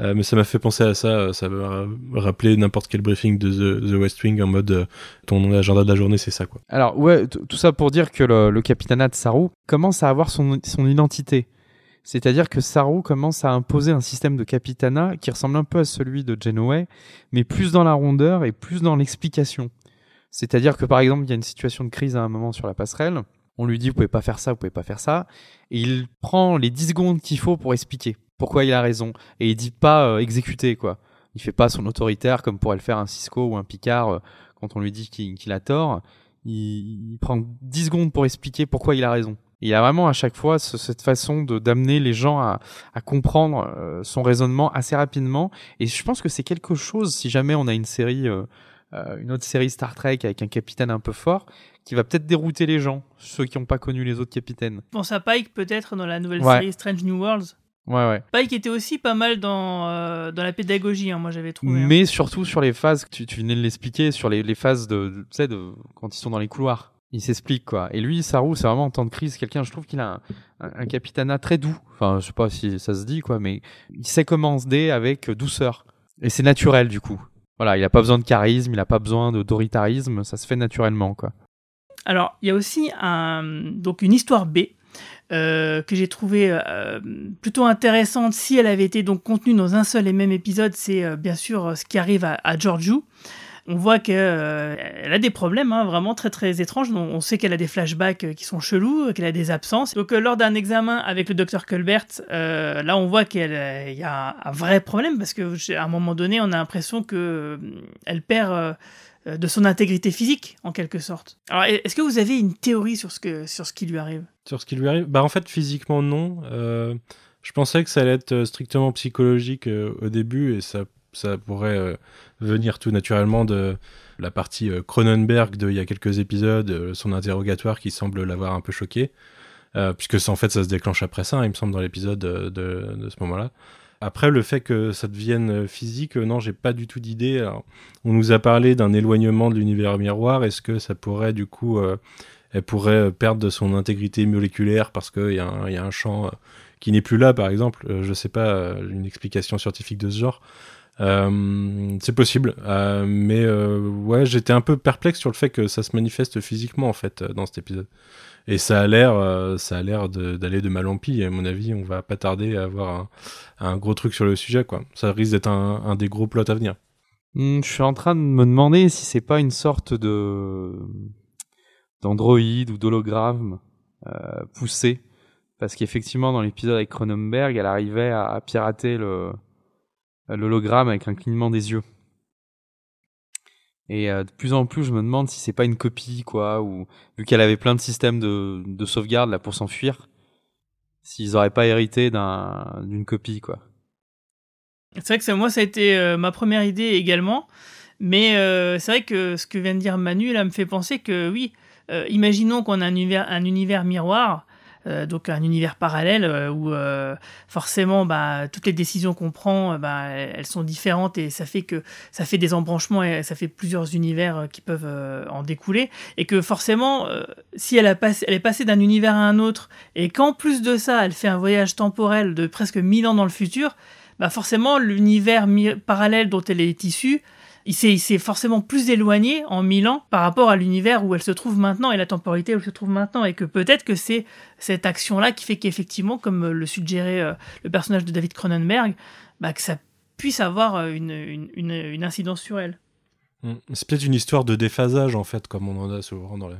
Euh, mais ça m'a fait penser à ça, ça m'a rappelé n'importe quel briefing de The, West Wing en mode euh, ton agenda de la journée, c'est ça quoi. Alors ouais, tout ça pour dire que le, le capitanat de Saru commence à avoir son, son identité. C'est-à-dire que Saru commence à imposer un système de capitanat qui ressemble un peu à celui de Genoway, mais plus dans la rondeur et plus dans l'explication. C'est-à-dire que par exemple, il y a une situation de crise à un moment sur la passerelle, on lui dit vous pouvez pas faire ça, vous pouvez pas faire ça, et il prend les 10 secondes qu'il faut pour expliquer pourquoi il a raison. Et il dit pas euh, exécuter, quoi. Il fait pas son autoritaire comme pourrait le faire un Cisco ou un Picard euh, quand on lui dit qu'il a tort. Il, il, prend 10 secondes pour expliquer pourquoi il a raison. Et il y a vraiment à chaque fois ce, cette façon de d'amener les gens à, à comprendre euh, son raisonnement assez rapidement. Et je pense que c'est quelque chose, si jamais on a une série, euh, une autre série Star Trek avec un capitaine un peu fort, qui va peut-être dérouter les gens, ceux qui n'ont pas connu les autres capitaines. Pense à Pike peut-être dans la nouvelle ouais. série Strange New Worlds Ouais, ouais. Pike était aussi pas mal dans, euh, dans la pédagogie, hein, moi j'avais trouvé. hein. Mais surtout sur les phases, tu, tu venais de l'expliquer, sur les, les phases de, de- tu sais, de, quand ils sont dans les couloirs. Il s'explique, quoi. Et lui, Saru, c'est vraiment en temps de crise, quelqu'un, je trouve qu'il a un, un, un capitana très doux. Enfin, je sais pas si ça se dit, quoi, mais il sait comment se dé avec douceur. Et c'est naturel, du coup. Voilà, il a pas besoin de charisme, il a pas besoin de d'autoritarisme, ça se fait naturellement, quoi. Alors, il y a aussi un, donc une histoire B euh, que j'ai trouvée euh, plutôt intéressante si elle avait été donc contenue dans un seul et même épisode. C'est euh, bien sûr ce qui arrive à, à Giorgio. On voit qu'elle a des problèmes hein, vraiment très très étranges. On, sait qu'elle a des flashbacks qui sont chelous, qu'elle a des absences. Donc lors d'un examen avec le docteur Colbert, là on voit qu'il y a un, un vrai problème parce que à un moment donné on a l'impression que elle perd de son intégrité physique, en quelque sorte. Alors, est-ce que vous avez une théorie sur ce, que, sur ce qui lui arrive? Sur ce qui lui arrive? Bah en fait physiquement non. Euh, je pensais que ça allait être euh, strictement psychologique euh, au début et ça, ça pourrait euh, venir tout naturellement de la partie euh, Cronenberg de il y a quelques épisodes, euh, son interrogatoire qui semble l'avoir un peu choqué. Euh, puisque ça, en fait ça se déclenche après ça, il me semble, dans l'épisode euh, de, de ce moment-là. Après, le fait que ça devienne euh, physique, euh, non, j'ai pas du tout d'idée. On nous a parlé d'un éloignement de l'univers miroir. Est-ce que ça pourrait, du coup, euh, elle pourrait perdre de son intégrité moléculaire parce qu'il y, a un- champ qui n'est plus là, par exemple? Je sais pas, une explication scientifique de ce genre. C'est possible, mais ouais, j'étais un peu perplexe sur le fait que ça se manifeste physiquement en fait dans cet épisode. Et ça a l'air, euh, d'aller de, mal en pis. À mon avis, on va pas tarder à avoir un, gros truc sur le sujet, quoi. Ça risque d'être un, des gros plots à venir. Hmm, je suis en train de me demander si c'est pas une sorte de d'androïde ou d'hologramme euh, poussé, parce qu'effectivement dans l'épisode avec Cronenberg, elle arrivait à, pirater l'hologramme avec un clignement des yeux. Et euh, de plus en plus, je me demande si c'est pas une copie, quoi, ou vu qu'elle avait plein de systèmes de, de sauvegarde là pour s'enfuir, s'ils auraient pas hérité d'un d'une copie, quoi. C'est vrai que moi, ça a été euh, ma première idée également. Mais euh, c'est vrai que ce que vient de dire Manu, là, me fait penser que oui, euh, imaginons qu'on a un univers, un univers miroir, euh, donc un univers parallèle euh, où euh, forcément bah, toutes les décisions qu'on prend, bah, elles sont différentes et ça fait que ça fait des embranchements et ça fait plusieurs univers qui peuvent en découler. Et que forcément si elle, est passée d'un univers à un autre et qu'en plus de ça elle fait un voyage temporel de presque 1000 ans dans le futur, bah forcément l'univers parallèle dont elle est issue, il s'est, forcément plus éloigné en 1000 ans par rapport à l'univers où elle se trouve maintenant et la temporalité où elle se trouve maintenant et que peut-être que c'est cette action-là qui fait qu'effectivement, comme le suggérait euh, le personnage de David Cronenberg, bah, que ça puisse avoir euh, une, une incidence sur elle. Mm. C'est peut-être une histoire de déphasage, en fait, comme on en a souvent dans les.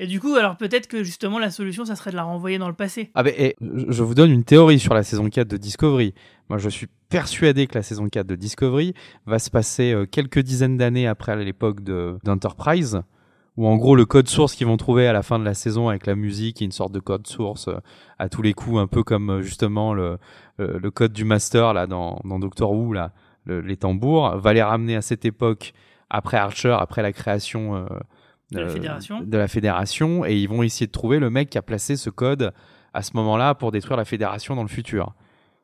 Et du coup, alors peut-être que justement la solution, ça serait de la renvoyer dans le passé. Ah ben, je vous donne une théorie sur la saison 4 de Discovery. Moi, je suis persuadé que la saison 4 de Discovery va se passer euh, quelques dizaines d'années après l'époque de- d'Enterprise, où en gros le code source qu'ils vont trouver à la fin de la saison avec la musique est une sorte de code source euh, à tous les coups, un peu comme euh, justement le, le, code du master là dans, dans Doctor Who, là, le- les tambours, va les ramener à cette époque après Archer, après la création De la euh, Fédération. de la fédération, et ils vont essayer de trouver le mec qui a placé ce code à ce moment-là pour détruire la fédération dans le futur.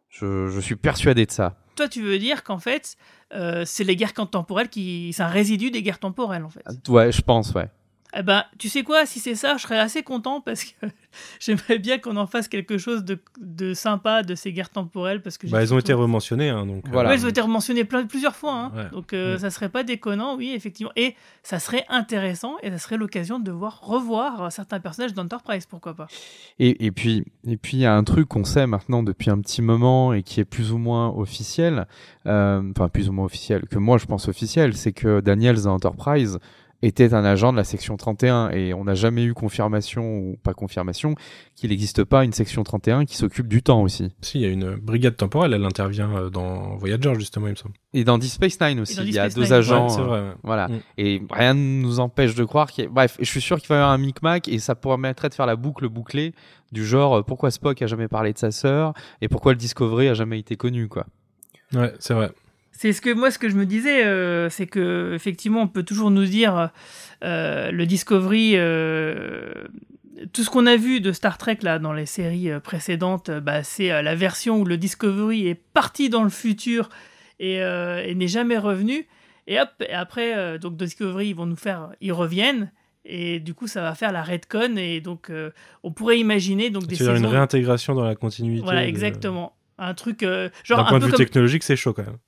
Je, je suis persuadé de ça. Toi, tu veux dire qu'en fait, euh, c'est les guerres temporelles qui. C'est un résidu des guerres temporelles, en fait. Ouais, je pense, ouais. Eh ben, tu sais quoi, si c'est ça, je serais assez content parce que j'aimerais bien qu'on en fasse quelque chose de, de sympa de ces guerres temporelles parce que j'ai Bah, elles ont été rementionnées, hein, donc. Voilà. Ouais, elles ont été rementionnées plein, plusieurs fois, hein. Ouais. donc euh, Mm. ça serait pas déconnant, oui, effectivement. Et ça serait intéressant et ça serait l'occasion de voir revoir certains personnages d'Enterprise, pourquoi pas. Et, et puis, et puis il y a un truc qu'on sait maintenant depuis un petit moment et qui est plus ou moins officiel, euh, enfin plus ou moins officiel, que moi je pense officiel, c'est que Daniels dans Enterprise était un agent de la section 31 et on n'a jamais eu confirmation ou pas confirmation qu'il n'existe pas une section 31 qui s'occupe du temps aussi. Si, il y a une brigade temporelle, elle intervient euh, dans Voyager, justement, il me semble. Et dans Deep Space Nine aussi, il y a Space deux Nine. agents. Ouais, c'est vrai. ouais. Voilà. Mm. Et rien ne nous empêche de croire qu'il y a... Bref, je suis sûr qu'il va y avoir un micmac et ça permettrait de faire la boucle bouclée du genre euh, pourquoi Spock a jamais parlé de sa sœur et pourquoi le Discovery a jamais été connu, quoi. Ouais, c'est vrai. C'est ce que moi, ce que je me disais, euh, c'est que effectivement, on peut toujours nous dire euh, le Discovery euh, tout ce qu'on a vu de Star Trek là dans les séries précédentes, bah, c'est la version où le Discovery est parti dans le futur et, et n'est jamais revenu. Et hop, et après, donc Discovery, ils vont nous faire, ils reviennent. Et du coup, ça va faire la redcon. Et donc, euh, on pourrait imaginer donc des C'est-à-dire une saisons- réintégration dans la continuité. Voilà, de- exactement. Un truc euh, genre D'un un point de vue comme- technologique, c'est chaud quand même.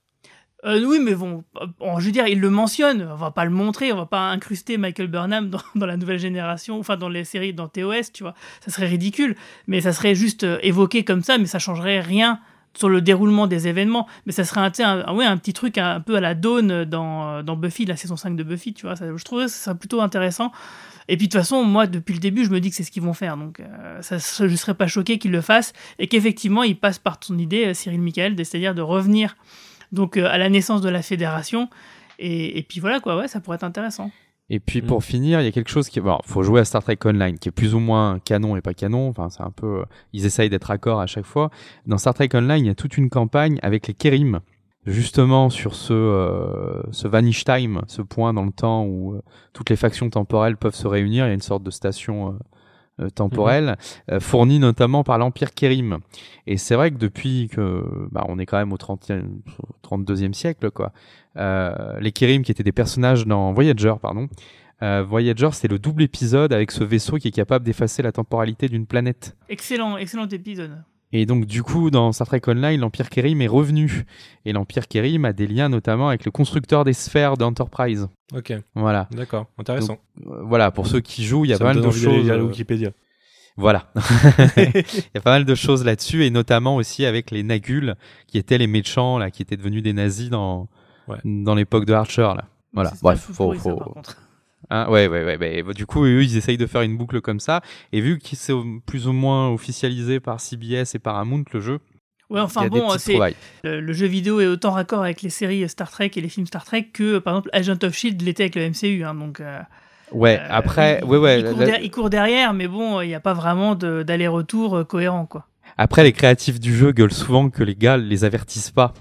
Euh, oui, mais bon, euh, bon, je veux dire, il le mentionne. On va pas le montrer, on va pas incruster Michael Burnham dans, la nouvelle génération, enfin dans les séries, dans TOS, tu vois. Ça serait ridicule, mais ça serait juste euh, évoqué comme ça, mais ça changerait rien sur le déroulement des événements. Mais ça serait un, un petit truc un, peu à la Dawn dans, dans Buffy, la saison 5 de Buffy, tu vois. Je que ça serait plutôt intéressant. Et puis de toute façon, moi, depuis le début, je me dis que c'est ce qu'ils vont faire. Donc, euh, ça, je serais pas choqué qu'ils le fassent et qu'effectivement, ils passent par ton idée, euh, Cyril Michael, c'est-à-dire de revenir donc euh, à la naissance de la fédération. Et, et puis voilà, quoi, ouais, ça pourrait être intéressant. Et puis Mm. pour finir, il y a quelque chose qui, bon, faut jouer à Star Trek Online, qui est plus ou moins canon et pas canon. Enfin, c'est un peu, ils essayent d'être accords à chaque fois. Dans Star Trek Online, il y a toute une campagne avec les Kerim, justement sur ce, euh, ce vanish time, ce point dans le temps où euh, toutes les factions temporelles peuvent se réunir. Il y a une sorte de station euh, euh, temporelle euh, fournie notamment par l'Empire Kerim. Et c'est vrai que depuis que, bah, on est quand même au 30e, au 32e siècle, quoi. Euh, les Kerim qui étaient des personnages dans Voyager, pardon. Euh, Voyager, c'est le double épisode avec ce vaisseau qui est capable d'effacer la temporalité d'une planète. Excellent, excellent épisode. Et donc, du coup, dans Star Trek Online, l'Empire Kerim est revenu. Et l'Empire Kerim a des liens notamment avec le constructeur des sphères d'Enterprise. Ok, Voilà. d'accord, intéressant. Euh, voilà, pour ceux qui jouent, il y a Ça pas me mal donne de choses. lire euh, Wikipédia. Voilà. Il y a pas mal de choses là-dessus, et notamment aussi avec les Naguls, qui étaient les méchants, là, qui étaient devenus des nazis dans, Ouais. dans l'époque de Archer, là. Voilà. Bref, faut, faut, par contre. Hein, ouais, ouais, ouais. bah, du coup, eux, ils essayent de faire une boucle comme ça. Et vu que c'est plus ou moins officialisé par CBS et Paramount, le jeu, Ouais, enfin bon, c'est trouvailles. le, le jeu vidéo est autant raccord avec les séries Star Trek et les films Star Trek que, par exemple, Agent of Shield l'était avec le MCU. Hein, donc, euh, Ouais, euh, après, il, ouais, ouais. il, court la- der- il court derrière, mais bon, il n'y a pas vraiment d'aller-retour euh, cohérent, quoi. Après, les créatifs du jeu gueulent souvent que les gars les avertissent pas.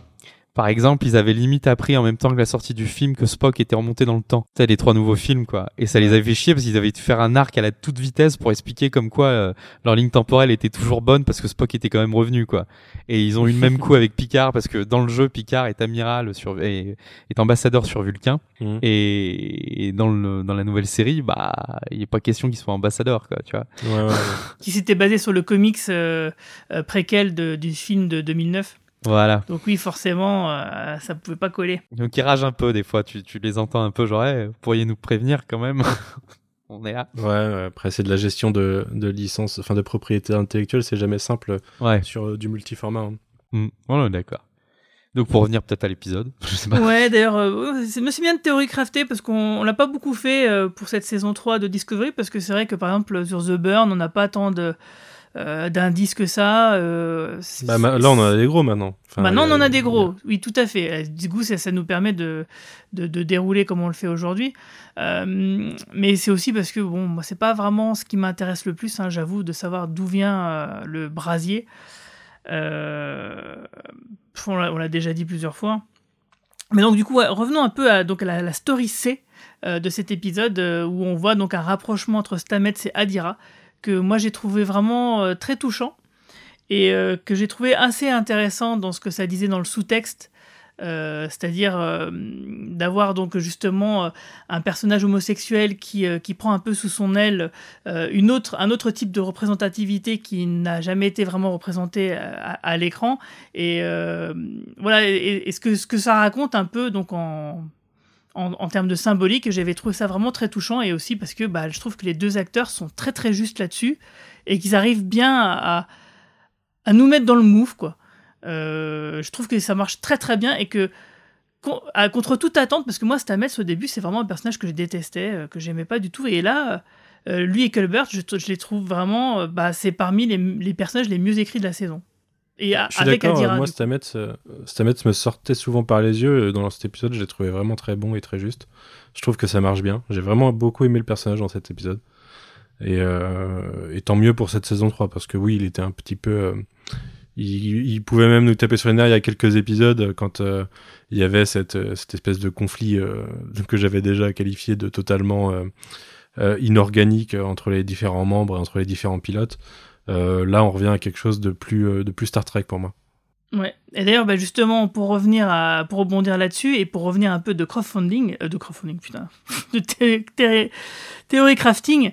Par exemple, ils avaient limite appris en même temps que la sortie du film que Spock était remonté dans le temps. Tu sais, les trois nouveaux films, quoi. Et ça les avait fait chier parce qu'ils avaient dû faire un arc à la toute vitesse pour expliquer comme quoi euh, leur ligne temporelle était toujours bonne parce que Spock était quand même revenu, quoi. Et ils ont eu le même coup avec Picard parce que dans le jeu, Picard est amiral sur, est, est ambassadeur sur Vulcain. Mhm. Et, et dans le, dans la nouvelle série, bah, il n'est pas question qu'il soit ambassadeur, quoi, tu vois. Ouais, ouais, ouais. Qui s'était basé sur le comics euh, euh, préquel de- du film de 2009. Voilà. Donc oui, forcément, euh, ça pouvait pas coller. Donc ils ragent un peu des fois, tu, tu les entends un peu, genre, Eh, vous pourriez nous prévenir quand même. On est là. Ouais, après c'est de la gestion de, de licence, enfin de propriété intellectuelle, c'est jamais simple Ouais. sur euh, du multiformat. hein. Mm. Voilà, d'accord. Donc pour revenir peut-être à l'épisode, je sais pas. Ouais, d'ailleurs, euh, c'est bien de théorie craftée parce qu'on on l'a pas beaucoup fait euh, pour cette saison 3 de Discovery parce que c'est vrai que par exemple sur The Burn, on n'a pas tant de euh, d'indices que ça. euh, Bah, là on en a des gros maintenant. Enfin, Maintenant, on en a des gros, oui, tout à fait. Euh, Du coup, ça, ça nous permet de, de, de dérouler comme on le fait aujourd'hui. Euh, mais c'est aussi parce que, bon, moi, c'est pas vraiment ce qui m'intéresse le plus, hein, j'avoue, de savoir d'où vient euh, le brasier. Euh, on l'a déjà dit plusieurs fois. Mais donc, du coup, revenons un peu à, donc, à la, la story C euh, de cet épisode euh, où on voit donc un rapprochement entre Stamets et Adira que moi j'ai trouvé vraiment euh, très touchant et euh, que j'ai trouvé assez intéressant dans ce que ça disait dans le sous-texte. Euh, c'est-à-dire d'avoir donc justement un personnage homosexuel qui, qui prend un peu sous son aile une autre, un autre type de représentativité qui n'a jamais été vraiment représenté à, l'écran et voilà et ce que ce que ça raconte un peu donc en en, termes de symbolique, j'avais trouvé ça vraiment très touchant et aussi parce que bah, je trouve que les deux acteurs sont très très justes là-dessus et qu'ils arrivent bien à, à nous mettre dans le move quoi. Euh, je trouve que ça marche très très bien et que contre toute attente, parce que moi Stamets au début c'est vraiment un personnage que je détestais, euh, que j'aimais pas du tout et là euh, lui et Culbert je, je les trouve vraiment, bah, c'est parmi les, les personnages les mieux écrits de la saison. Et a- Je suis avec Adira. moi. Stamets, euh, Stamets me sortait souvent par les yeux. Dans cet épisode, je l'ai trouvé vraiment très bon et très juste. Je trouve que ça marche bien. J'ai vraiment beaucoup aimé le personnage dans cet épisode. Et, euh, et tant mieux pour cette saison 3, parce que oui, il était un petit peu... euh, il, il pouvait même nous taper sur les nerfs il y a quelques épisodes quand euh, il y avait cette, cette espèce de conflit que j'avais déjà qualifié de totalement... inorganique entre les différents membres et entre les différents pilotes. Euh, là, on revient à quelque chose de plus, euh, de plus Star Trek pour moi. Ouais. Et d'ailleurs, bah, justement, pour revenir à, pour rebondir là-dessus et pour revenir un peu de crowdfunding, euh, de crowdfunding, putain, de thé- thé- théorie crafting,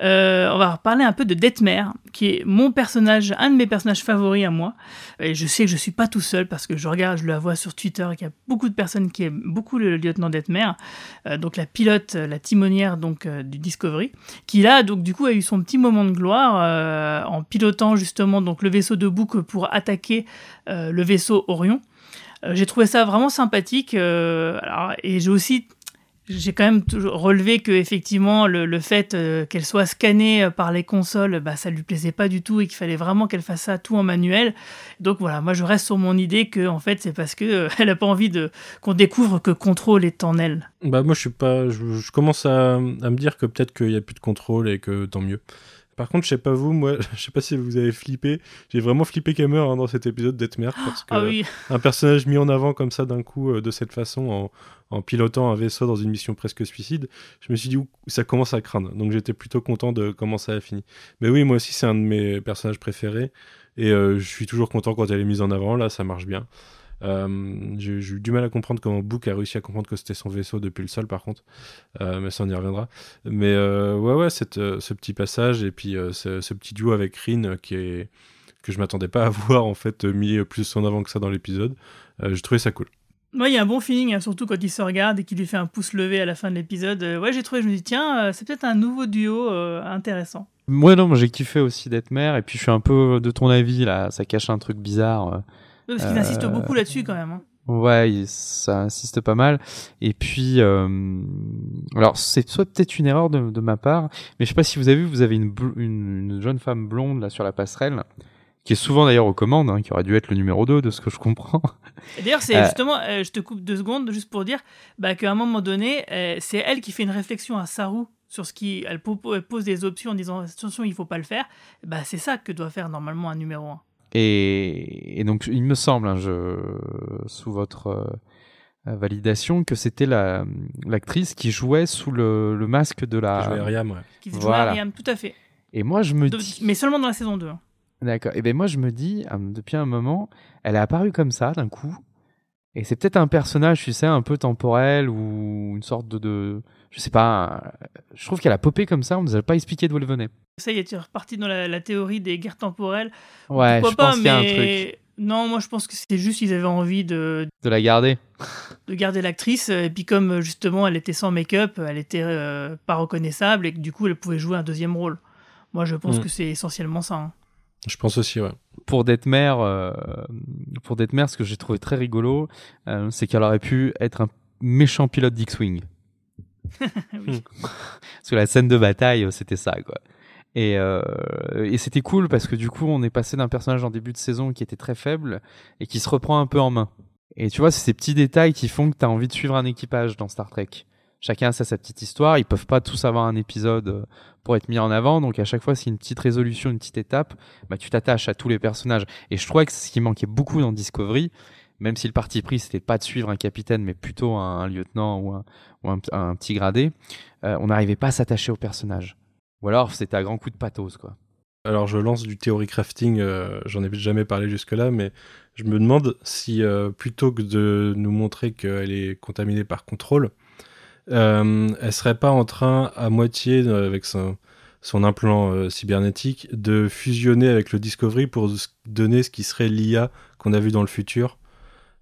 euh, on va parler un peu de Detmer, qui est mon personnage, un de mes personnages favoris à moi. Et je sais que je suis pas tout seul parce que je regarde, je le vois sur Twitter, qu'il y a beaucoup de personnes qui aiment beaucoup le lieutenant Detmer, euh, donc la pilote, euh, la timonière donc du Discovery, qui là donc du coup a eu son petit moment de gloire en pilotant justement donc le vaisseau de Book pour attaquer le vaisseau Orion. J'ai trouvé ça vraiment sympathique. et j'ai aussi, j'ai quand même toujours relevé que effectivement le, fait euh, qu'elle soit scannée euh, par les consoles, bah, ça lui plaisait pas du tout et qu'il fallait vraiment qu'elle fasse ça tout en manuel. Donc voilà, moi je reste sur mon idée que en fait c'est parce que euh, elle a pas envie de qu'on découvre que contrôle est en elle. Bah moi je commence à, à me dire que peut-être qu'il y a plus de contrôle et que tant mieux. Par contre, je sais pas vous, moi, je sais pas si vous avez flippé. J'ai vraiment flippé meurt hein, dans cet épisode d'Etmer parce que Ah oui, un personnage mis en avant comme ça d'un coup, euh, de cette façon, en, en pilotant un vaisseau dans une mission presque suicide, je me suis dit, ça commence à craindre. Donc j'étais plutôt content de comment ça a fini. Mais oui, moi aussi, c'est un de mes personnages préférés. Et euh, je suis toujours content quand elle est mise en avant. Là, ça marche bien. Euh, J'ai eu du mal à comprendre comment Book a réussi à comprendre que c'était son vaisseau depuis le sol, par contre. Euh, mais ça, on y reviendra. Mais euh, ouais, ouais, cette, euh, ce petit passage et puis euh, ce, ce petit duo avec Rin euh, qui est que je m'attendais pas à voir en fait euh, mis plus en avant que ça dans l'épisode. Euh, J'ai trouvé ça cool. moi il y a un bon feeling, hein, surtout quand il se regarde et qu'il lui fait un pouce levé à la fin de l'épisode. Euh, ouais, j'ai trouvé, je me dis tiens, euh, c'est peut-être un nouveau duo euh, intéressant. Moi, non, moi j'ai kiffé aussi d'être mère, et puis je suis un peu de ton avis, là, ça cache un truc bizarre. Euh. Parce qu'il Euh, insiste beaucoup là-dessus quand même. hein. Ouais, ça insiste pas mal. Et puis, euh, alors c'est soit peut-être une erreur de, de ma part, mais je sais pas si vous avez vu, vous avez une, bl- une, une jeune femme blonde là sur la passerelle, qui est souvent d'ailleurs aux commandes, hein, qui aurait dû être le numéro 2 de ce que je comprends. D'ailleurs, c'est Euh, justement, euh, je te coupe deux secondes juste pour dire bah, qu'à un moment donné, euh, c'est elle qui fait une réflexion à Saru sur ce qui. Elle, po- elle pose des options en disant attention, il faut pas le faire. Bah, c'est ça que doit faire normalement un numéro 1. Et, et donc, il me semble, hein, je, sous votre euh, validation, que c'était la l'actrice qui jouait sous le, le masque de la. Je vais Ariam, ouais. Qui joue Voilà. à Ariam, tout à fait. Et moi, je me De- dis. mais seulement dans la saison 2. hein. D'accord. Et ben moi je me dis euh, depuis un moment, elle est apparue comme ça d'un coup. Et c'est peut-être un personnage, tu sais, un peu temporel ou une sorte de, de je sais pas. euh, Je trouve qu'elle a popé comme ça, on nous a pas expliqué d'où elle venait. Ça y est, tu es reparti dans la, la théorie des guerres temporelles. Ouais, Pourquoi je pas, pense qu'il y a un mais- truc Non, moi je pense que c'était juste qu'ils avaient envie de, de la garder. de garder l'actrice. Et puis comme justement elle était sans make-up, elle était euh, pas reconnaissable et que du coup elle pouvait jouer un deuxième rôle. Moi je pense Mm. que c'est essentiellement ça. hein. Je pense aussi, ouais. Pour Detmer, euh, pour Detmer, ce que j'ai trouvé très rigolo, euh, c'est qu'elle aurait pu être un méchant pilote d'X-wing. Oui. Parce que la scène de bataille, euh, c'était ça, quoi. Et, euh, et c'était cool parce que du coup, on est passé d'un personnage en début de saison qui était très faible et qui se reprend un peu en main. Et tu vois, c'est ces petits détails qui font que tu as envie de suivre un équipage dans Star Trek. Chacun a sa, petite histoire, ils peuvent pas tous avoir un épisode euh, pour être mis en avant, donc à chaque fois, c'est une petite résolution, une petite étape, bah, tu t'attaches à tous les personnages. Et je trouvais que ce qui manquait beaucoup dans Discovery, même si le parti pris, c'était pas de suivre un capitaine, mais plutôt un, lieutenant ou un, petit gradé, euh, on n'arrivait pas à s'attacher aux personnages. Ou alors, c'était à grands coups de pathos, quoi. Alors je lance du théorie crafting, euh, j'en ai jamais parlé jusque-là, mais je me demande si euh, plutôt que de nous montrer qu'elle est contaminée par contrôle, elle serait pas en train à moitié avec son, implant cybernétique de fusionner avec le Discovery pour donner ce qui serait l'IA qu'on a vu dans le futur.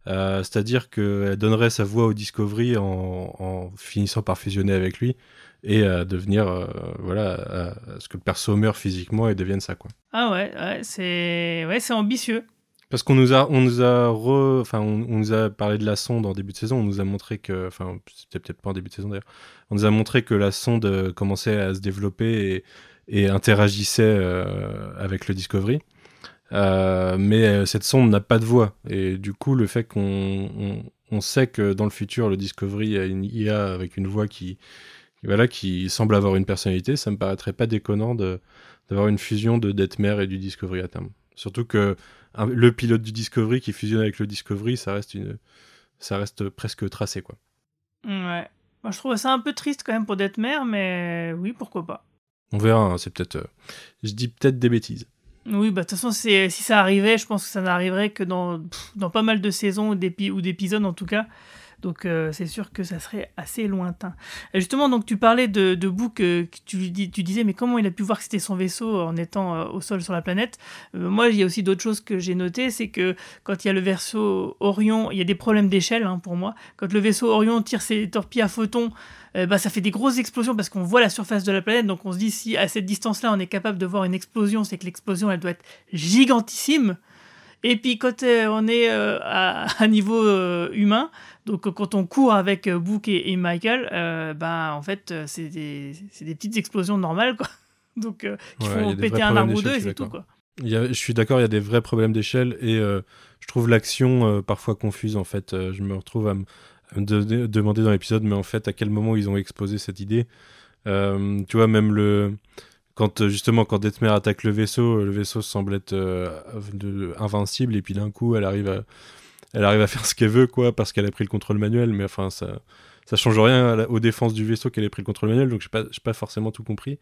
Euh, C'est-à-dire qu'elle donnerait sa voix au Discovery en, en finissant par fusionner avec lui et à devenir euh, voilà à- à ce que le perso meure physiquement et devienne ça quoi. Ah ouais, ouais c'est ouais, ambitieux. Parce qu'on nous a on nous a re- enfin on, on nous a parlé de la sonde en début de saison, on nous a montré que enfin c'était peut-être pas en début de saison d'ailleurs. On nous a montré que la sonde euh, commençait à se développer et, et interagissait euh, avec le Discovery. Euh, mais euh, cette sonde n'a pas de voix et du coup le fait qu'on on, on sait que dans le futur le Discovery a une IA avec une voix qui voilà, qui semble avoir une personnalité, ça me paraîtrait pas déconnant de, d'avoir une fusion de Detmer et du Discovery à terme. Surtout que un- le pilote du Discovery qui fusionne avec le Discovery, ça reste une, ça reste presque tracé quoi. Ouais. Moi, je trouve ça un peu triste quand même pour Detmer, mais oui, pourquoi pas. On verra, hein, c'est peut-être. euh, Je dis peut-être des bêtises. Oui, bah de toute façon, c'est- si ça arrivait, je pense que ça n'arriverait que dans, dans pas mal de saisons ou d'épisodes en tout cas. Donc euh, c'est sûr que ça serait assez lointain. Et justement, donc tu parlais de, de tu, dis- tu disais, mais comment il a pu voir que c'était son vaisseau en étant euh, au sol sur la planète? Euh, Moi, il y a aussi d'autres choses que j'ai notées, c'est que quand il y a le vaisseau Orion, il y a des problèmes d'échelle hein, pour moi. Quand le vaisseau Orion tire ses torpilles à photons, bah, ça fait des grosses explosions parce qu'on voit la surface de la planète. Donc on se dit si à cette distance-là on est capable de voir une explosion, c'est que l'explosion elle doit être gigantissime. Et puis quand euh, on est euh, à, à niveau euh, humain, donc quand on court avec Book et, et Michael, euh, ben en fait c'est des, des petites explosions normales quoi. Donc euh, qui Ouais, font péter un arbre ou deux et c'est tout quoi. Il y a- je suis d'accord, il y a des vrais problèmes d'échelle et euh, je trouve l'action parfois confuse en fait. Je me retrouve à me de- demander dans l'épisode, mais en fait, à quel moment ils ont exposé cette idée? Tu vois, même le. Quand euh, justement, quand Detmer attaque le vaisseau, euh, le vaisseau semble être euh, invincible et puis d'un coup, elle arrive à, faire ce qu'elle veut, quoi, parce qu'elle a pris le contrôle manuel. Mais enfin, ça, ça change rien aux défenses du vaisseau qu'elle ait pris le contrôle manuel, donc j'ai pas, pas forcément tout compris.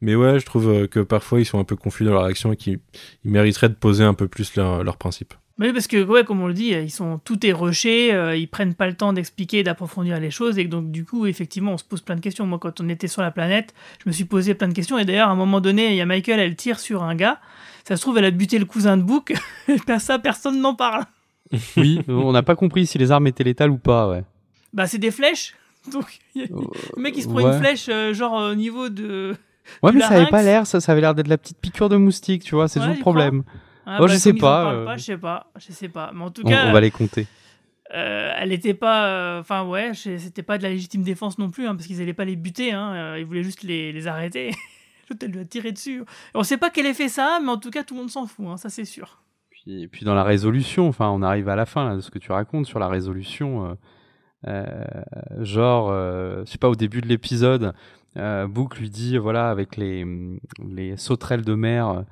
Mais ouais, je trouve euh, que parfois ils sont un peu confus dans leur action et qu'ils ils mériteraient de poser un peu plus leurs leurs principes. Oui, parce que, ouais, comme on le dit, ils sont tout est rushé, euh, ils prennent pas le temps d'expliquer, d'approfondir les choses, et donc, du coup, effectivement, on se pose plein de questions. Moi, quand on était sur la planète, je me suis posé plein de questions, et d'ailleurs, à un moment donné, il y a Michael, elle tire sur un gars, ça se trouve, elle a buté le cousin de Book, et ça, personne n'en parle. Oui, on n'a pas compris si les armes étaient létales ou pas, ouais. Bah, c'est des flèches, donc, il y a- le mec, il se prend ouais. une flèche, euh, genre, au niveau de. Ouais, mais ça avait pas l'air, ça, ça avait l'air d'être la petite piqûre de moustique, tu vois, c'est Ouais, toujours le problème. Ah, Oh, je bah, sais pas, parlent euh, pas, je sais pas, je sais pas. Mais en tout On, cas. on va les compter. Euh, elle n'était pas. euh, Enfin, ouais, je- c'était pas de la légitime défense non plus, hein, parce qu'ils n'allaient pas les buter, hein, ils voulaient juste les, les arrêter. Elle lui a tiré dessus. On sait pas quel effet ça a, mais en tout cas, tout le monde s'en fout, hein, ça c'est sûr. Puis, puis dans la résolution, enfin, on arrive à la fin là, de ce que tu racontes sur la résolution. genre, je sais pas, au début de l'épisode, euh, Book lui dit voilà, avec les, les sauterelles de mer,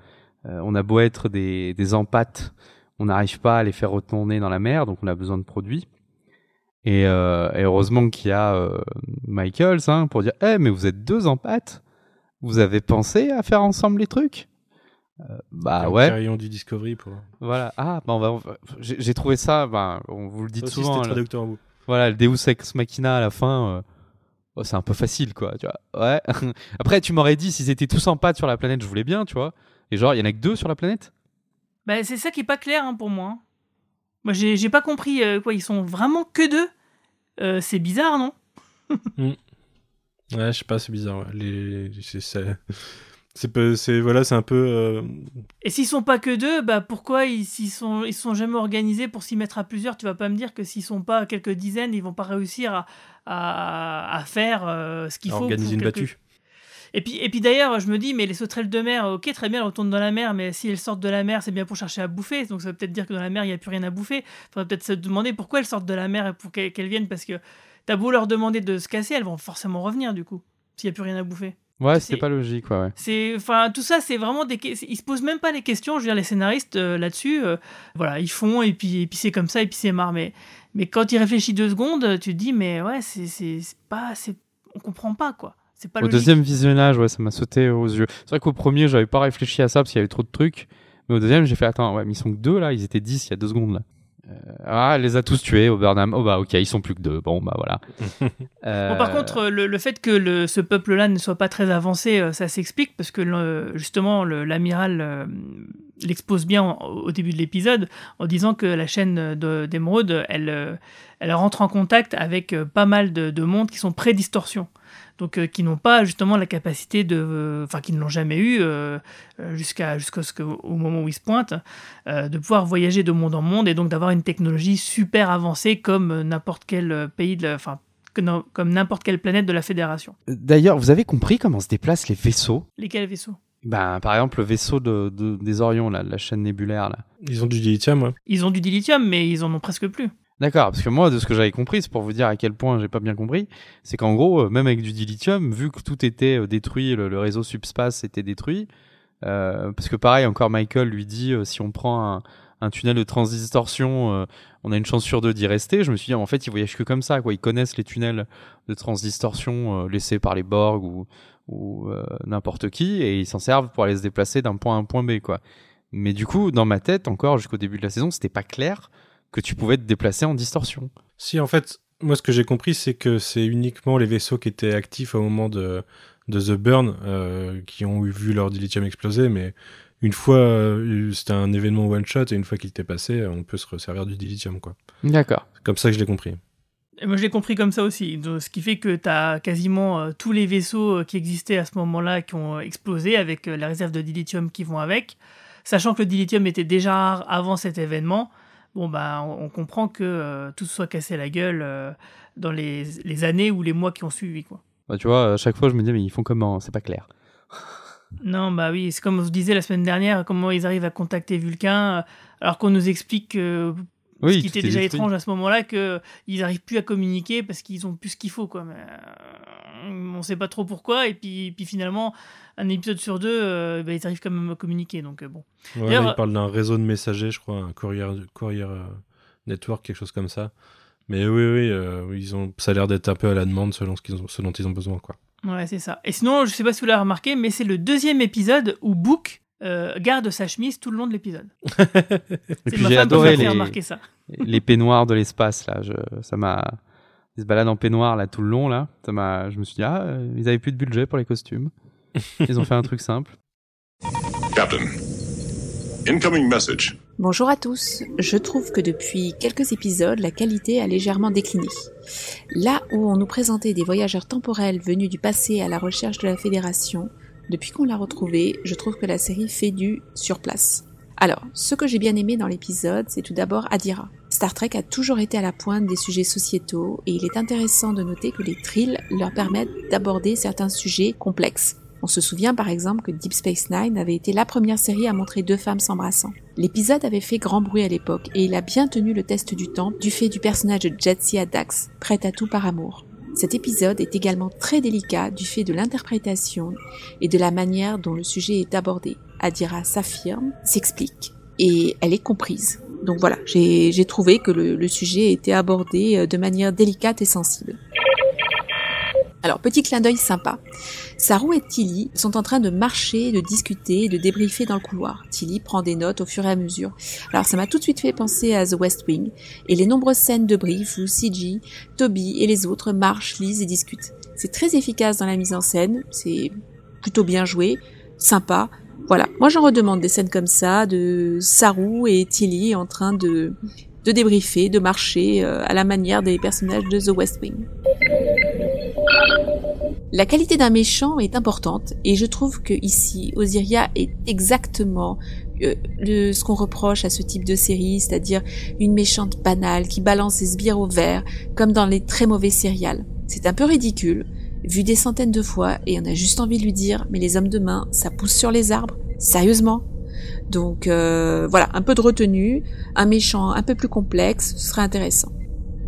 euh, on a beau être des, des empates, on n'arrive pas à les faire retourner dans la mer, donc on a besoin de produits. Et, euh, et heureusement qu'il y a Michaels hein, pour dire Eh, mais vous êtes deux empates Vous avez pensé à faire ensemble les trucs? Bah ouais. carillon du Discovery pour. Voilà. Ah, bah on va. J'ai trouvé ça. Bah, on vous le dit aussi, souvent. hein, Who. Voilà, le Deus ex machina à la fin. Oh, c'est un peu facile, quoi. Tu vois. Ouais. Après, tu m'aurais dit s'ils étaient tous en pâte sur la planète, je voulais bien, tu vois. Et genre, il y en a que deux sur la planète? Bah, c'est ça qui est pas clair hein, pour moi. Moi, j'ai j'ai pas compris euh, quoi, ils sont vraiment que deux? Euh, c'est bizarre, non? Ouais, je sais pas, c'est bizarre. ouais. Les, c'est, c'est, voilà, c'est un peu. euh, Et s'ils sont pas que deux, bah pourquoi ils s'ils sont ils sont jamais organisés pour s'y mettre à plusieurs? Tu vas pas me dire que s'ils sont pas quelques dizaines, ils vont pas réussir à, à, à faire euh, ce qu'il à faut. organiser pour une quelques- battue. Et puis, et puis d'ailleurs, je me dis, mais les sauterelles de mer, ok, très bien, elles retournent dans la mer, mais si elles sortent de la mer, c'est bien pour chercher à bouffer. Donc ça veut peut-être dire que dans la mer, il n'y a plus rien à bouffer. Faudrait peut-être se demander pourquoi elles sortent de la mer et pour qu'elles qu'elles viennent, parce que t'as beau leur demander de se casser, elles vont forcément revenir du coup, s'il n'y a plus rien à bouffer. Ouais, C'est- c'était pas logique, ouais. ouais. C'est, enfin, tout ça, c'est vraiment des, ils se posent même pas les questions. Je veux dire, les scénaristes euh, là-dessus, euh, voilà, ils font et puis, et puis c'est comme ça et puis c'est marre. Mais, mais quand ils réfléchissent deux secondes, tu te dis, mais ouais, c'est, c'est, c'est pas, c'est, on comprend pas quoi. C'est pas Au logique. deuxième visionnage, ouais, ça m'a sauté aux yeux. C'est vrai qu'au premier, j'avais pas réfléchi à ça parce qu'il y avait trop de trucs. Mais au deuxième, j'ai fait attends, ouais, mais ils sont que deux là, ils étaient dix il y a deux secondes là. Euh, ah, elle les a tous tués, Obernam. Oh bah ok, ils sont plus que deux. Bon bah voilà. Euh, Bon, par contre, le, le fait que le- ce peuple-là ne soit pas très avancé, euh, ça s'explique parce que le- justement l'amiral l'expose bien au, au début de l'épisode en disant que la chaîne de- d'émeraude, elle, elle rentre en contact avec pas mal de, de mondes qui sont pré-distorsion. Donc, euh, qui n'ont pas justement la capacité de. euh, Enfin, qui ne l'ont jamais eu euh, jusqu'à jusqu'au ce que- au moment où ils se pointent, euh, de pouvoir voyager de monde en monde et donc d'avoir une technologie super avancée comme n'importe quel pays de la. Enfin, comme n'importe quelle planète de la Fédération. D'ailleurs, vous avez compris comment se déplacent les vaisseaux? Lesquels vaisseaux? Ben, par exemple, le vaisseau de, de- des Orions, là, de la chaîne nébulaire, là. Ils ont du dilithium, ouais. Ils ont du dilithium, mais ils en ont presque plus. D'accord, parce que moi, de ce que j'avais compris, c'est pour vous dire à quel point j'ai pas bien compris, c'est qu'en gros, euh, même avec du dilithium, vu que tout était euh, détruit, le, réseau subspace était détruit, euh, parce que pareil, encore Michael lui dit, euh, si on prend un, un tunnel de transdistorsion, on a une chance sur deux d'y rester. Je me suis dit, en fait, ils voyagent que comme ça, quoi. Ils connaissent les tunnels de transdistorsion laissés par les Borg ou, ou euh, n'importe qui, et ils s'en servent pour aller se déplacer d'un point à un point B, quoi. Mais du coup, dans ma tête, encore jusqu'au début de la saison, c'était pas clair que tu pouvais te déplacer en distorsion. Si, en fait, moi, ce que j'ai compris, c'est que c'est uniquement les vaisseaux qui étaient actifs au moment de, de The Burn euh, qui ont vu leur dilithium exploser, mais une fois, euh, c'était un événement one shot et une fois qu'il était passé, on peut se resservir du dilithium, quoi. D'accord. C'est comme ça que je l'ai compris. Et moi, je l'ai compris comme ça aussi. Donc, ce qui fait que tu as quasiment euh, tous les vaisseaux qui existaient à ce moment-là qui ont explosé avec euh, la réserve de dilithium qui vont avec. Sachant que le dilithium était déjà rare avant cet événement, bon, bah, on, comprend que euh, tout se soit cassé la gueule euh, dans les, les années ou les mois qui ont suivi. Quoi. Bah, tu vois, à chaque fois, je me dis, mais ils font comment C'est pas clair. Non, bah oui, c'est comme on se disait la semaine dernière, comment ils arrivent à contacter Vulcain, euh, alors qu'on nous explique que Oui, ce qui était déjà étrange à ce moment-là, qu'ils n'arrivent plus à communiquer parce qu'ils ont plus ce qu'il faut, quoi. Mais, on sait pas trop pourquoi, et puis, puis finalement, un épisode sur deux, euh, bah, ils arrivent quand même à communiquer, donc euh, bon. Ouais, D'ailleurs, là, il parle d'un réseau de messagers, je crois, un courrier, courrier euh, network, quelque chose comme ça. Mais oui, oui, ils ont, ça a l'air d'être un peu à la demande selon ce, qu'ils ont, ce dont ils ont besoin, quoi. Ouais, c'est ça. Et sinon, je sais pas si vous l'avez remarqué, mais c'est le deuxième épisode où Book euh, garde sa chemise tout le long de l'épisode. J'ai adoré les, remarquer ça. les peignoirs de l'espace là. Je, ça m'a, ils se baladent en peignoir là tout le long là. Ça m'a, je me suis dit ah, ils avaient plus de budget pour les costumes. Ils ont fait un truc simple. Captain, incoming message. Bonjour à tous. Je trouve que depuis quelques épisodes, la qualité a légèrement décliné. Là où on nous présentait des voyageurs temporels venus du passé à la recherche de la Fédération, depuis qu'on l'a retrouvé, je trouve que la série fait du sur place. Alors, ce que j'ai bien aimé dans l'épisode, c'est tout d'abord Adira. Star Trek a toujours été à la pointe des sujets sociétaux et il est intéressant de noter que les trills leur permettent d'aborder certains sujets complexes. On se souvient par exemple que Deep Space Nine avait été la première série à montrer deux femmes s'embrassant. L'épisode avait fait grand bruit à l'époque et il a bien tenu le test du temps du fait du personnage de Jetsia Dax, prête à tout par amour. Cet épisode est également très délicat du fait de l'interprétation et de la manière dont le sujet est abordé. Adira s'affirme, s'explique et elle est comprise. Donc voilà, j'ai trouvé que le, le sujet était abordé euh, de manière délicate et sensible. Alors, petit clin d'œil sympa. Saru et Tilly sont en train de marcher, de discuter, de débriefer dans le couloir. Tilly prend des notes au fur et à mesure. Alors, ça m'a tout de suite fait penser à The West Wing et les nombreuses scènes de brief où CG, Toby et les autres marchent, lisent et discutent. C'est très efficace dans la mise en scène, c'est plutôt bien joué, sympa. Voilà, moi j'en redemande des scènes comme ça, de Saru et Tilly en train de, de débriefer, de marcher euh, à la manière des personnages de The West Wing. La qualité d'un méchant est importante et je trouve que ici Osiria est exactement euh, ce qu'on reproche à ce type de série, c'est-à-dire une méchante banale qui balance ses sbires au vert comme dans les très mauvais céréales. C'est un peu ridicule, vu des centaines de fois et on a juste envie de lui dire mais les hommes de main, ça pousse sur les arbres, sérieusement. Donc euh, voilà, un peu de retenue, un méchant un peu plus complexe, ce serait intéressant.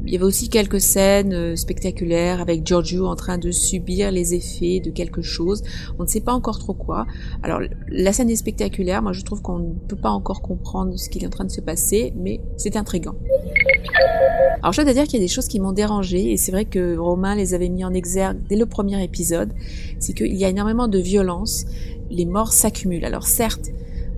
Il y avait aussi quelques scènes euh, spectaculaires avec Giorgio en train de subir les effets de quelque chose. On ne sait pas encore trop quoi. Alors la scène est spectaculaire. Moi je trouve qu'on ne peut pas encore comprendre ce qui est en train de se passer, mais c'est intriguant. Alors je dois dire qu'il y a des choses qui m'ont dérangé et c'est vrai que Romain les avait mis en exergue dès le premier épisode. C'est qu'il y a énormément de violence. Les morts s'accumulent. Alors certes,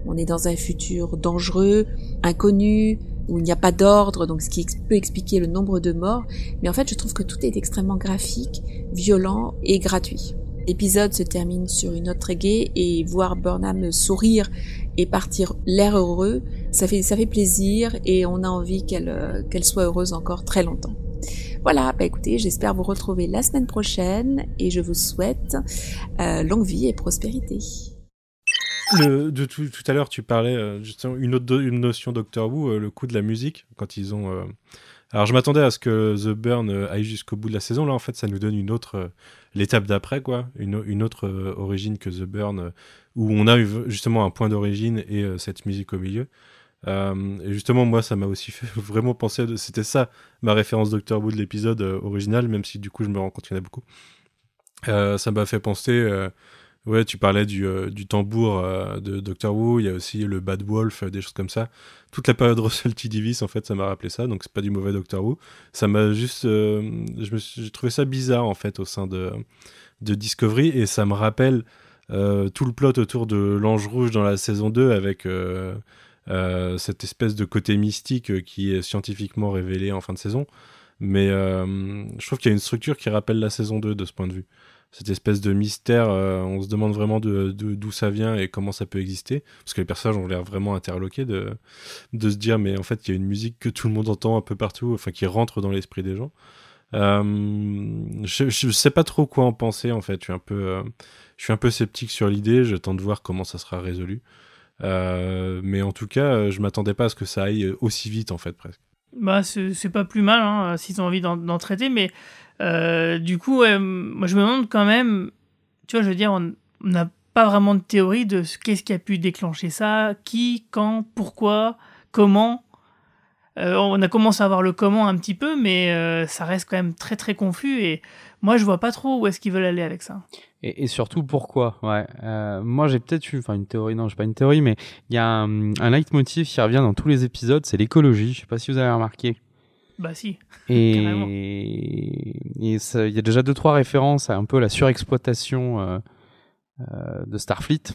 on est dans un futur dangereux, inconnu, où il n'y a pas d'ordre, donc ce qui peut expliquer le nombre de morts, mais en fait je trouve que tout est extrêmement graphique, violent et gratuit. L'épisode se termine sur une note très gaie et voir Burnham sourire et partir l'air heureux, ça fait, ça fait plaisir et on a envie qu'elle euh, qu'elle soit heureuse encore très longtemps. Voilà, bah écoutez, j'espère vous retrouver la semaine prochaine et je vous souhaite euh, longue vie et prospérité. De tout, à l'heure, tu parlais euh, justement une autre une notion Doctor Who, euh, le coup de la musique quand ils ont. euh, Alors, je m'attendais à ce que The Burn aille jusqu'au bout de la saison. Là, en fait, ça nous donne une autre l'étape d'après, quoi, une, une autre origine que The Burn, où on a justement un point d'origine et cette musique au milieu. Et justement, moi, ça m'a aussi fait vraiment penser. C'était ça ma référence Doctor Who de l'épisode original, même si du coup, je me rends compte qu'il y en a beaucoup. Ça m'a fait penser. Ouais, tu parlais du, euh, du tambour euh, de Doctor Who, il y a aussi le Bad Wolf, euh, des choses comme ça. Toute la période Russell T. Davis, en fait, ça m'a rappelé ça, donc c'est pas du mauvais Doctor Who. Ça m'a juste. j'ai trouvé ça bizarre, en fait, au sein de, de Discovery, et ça me rappelle tout le plot autour de l'Ange Rouge dans la saison 2 avec. cette espèce de côté mystique qui est scientifiquement révélé en fin de saison. Mais je trouve qu'il y a une structure qui rappelle la saison 2 de ce point de vue cette espèce de mystère. Euh, on se demande vraiment d'où de, d'où ça vient et comment ça peut exister. Parce que les personnages ont l'air vraiment interloqués de, de se dire, mais en fait, il y a une musique que tout le monde entend un peu partout, enfin, qui rentre dans l'esprit des gens. Euh, je, je sais pas trop quoi en penser, en fait. Je suis un peu, euh, je suis un peu sceptique sur l'idée. J'attends de voir comment ça sera résolu. mais en tout cas, je m'attendais pas à ce que ça aille aussi vite, en fait, presque. Bah, c'est pas plus mal hein, s'ils ont envie d'en traiter, mais euh, du coup, moi je me demande quand même, tu vois, je veux dire, on n'a pas vraiment de théorie de qu'est-ce qui a pu déclencher ça, qui, quand, pourquoi, comment. Euh, on a commencé à voir le comment un petit peu, mais euh, ça reste quand même très très confus et moi je vois pas trop où est-ce qu'ils veulent aller avec ça. Et, surtout pourquoi? Ouais. moi j'ai peut-être eu, enfin une théorie, non, j'ai pas une théorie, mais il y a un, un leitmotiv qui revient dans tous les épisodes, c'est l'écologie. Je sais pas si vous avez remarqué. Bah si. Et il y a déjà deux trois références à un peu la surexploitation euh, euh, de Starfleet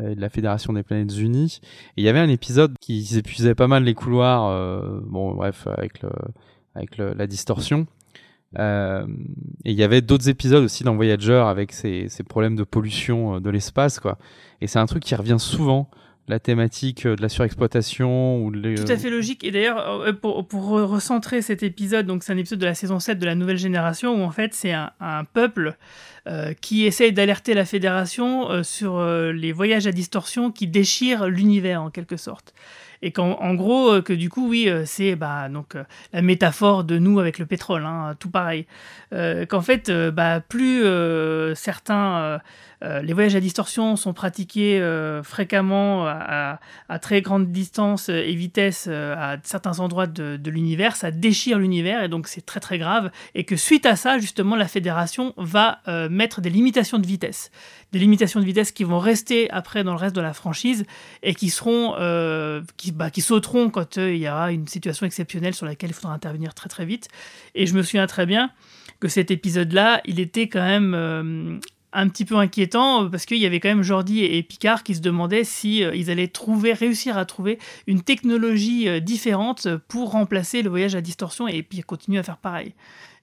et de la Fédération des Planètes Unies. Et il y avait un épisode qui épuisait pas mal les couloirs, euh, bon bref avec le avec le, la distorsion. Euh, et il y avait d'autres épisodes aussi dans Voyager avec ces, ces problèmes de pollution de l'espace quoi. Et c'est un truc qui revient souvent la thématique euh, de la surexploitation ou les... Tout à fait logique. Et d'ailleurs, euh, pour, pour, recentrer cet épisode, donc c'est un épisode de la saison 7 de la nouvelle génération où en fait c'est un, un, peuple euh, qui essaye d'alerter la fédération euh, sur euh, les voyages à distorsion qui déchirent l'univers en quelque sorte. Et qu'en en gros, que du coup, oui, c'est bah, donc la métaphore de nous avec le pétrole, hein, tout pareil. Qu'en fait, bah, plus certains euh, les voyages à distorsion sont pratiqués euh, fréquemment à, très grande distance et vitesse euh, à certains endroits de, l'univers. Ça déchire l'univers et donc c'est très très grave. Et que suite à ça, justement, la fédération va mettre des limitations de vitesse. Des limitations de vitesse qui vont rester après dans le reste de la franchise et qui seront, qui, bah, qui sauteront quand il y aura une situation exceptionnelle sur laquelle il faudra intervenir très très vite. Et je me souviens très bien que cet épisode-là, il était quand même un petit peu inquiétant euh, parce qu'il y avait quand même Jordi et Picard qui se demandaient si euh, ils allaient trouver, réussir à trouver une technologie euh, différente pour remplacer le voyage à distorsion et puis continuer à faire pareil.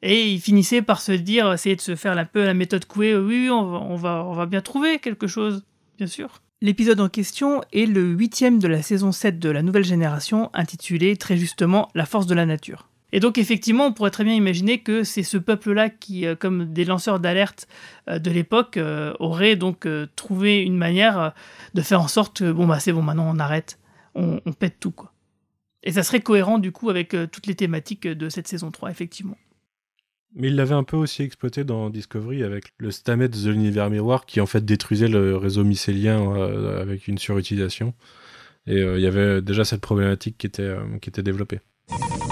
Et ils finissaient par se dire, essayer de se faire un peu la méthode Coué, oui, on va, bien trouver quelque chose, bien sûr. L'épisode en question est le huitième de la saison 7 de la nouvelle génération, intitulé très justement La force de la nature. Et donc effectivement, on pourrait très bien imaginer que c'est ce peuple-là qui, euh, comme des lanceurs d'alerte euh, de l'époque, euh, aurait donc trouvé une manière de faire en sorte que bon bah c'est bon, maintenant on arrête, on, pète tout quoi. Et ça serait cohérent du coup avec toutes les thématiques de cette saison 3, effectivement. Mais il l'avait un peu aussi exploité dans Discovery avec le Stamet de l'univers miroir qui en fait détruisait le réseau mycélien avec une surutilisation. Et il y avait déjà cette problématique qui était, qui était développée.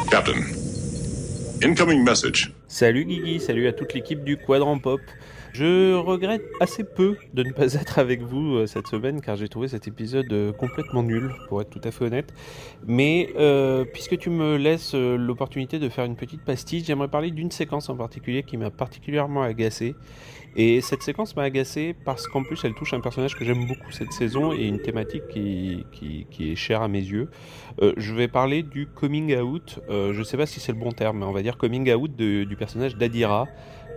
Captain, Salut Guigui, salut à toute l'équipe du Quadrant Pop. Je regrette assez peu de ne pas être avec vous euh, cette semaine car j'ai trouvé cet épisode euh, complètement nul, pour être tout à fait honnête. Mais euh, puisque tu me laisses l'opportunité de faire une petite pastille, j'aimerais parler d'une séquence en particulier qui m'a particulièrement agacé et cette séquence m'a agacé parce qu'en plus elle touche un personnage que j'aime beaucoup cette saison et une thématique qui, qui, est chère à mes yeux. Euh, je vais parler du coming out, euh, je sais pas si c'est le bon terme, mais on va dire coming out du personnage d'Adira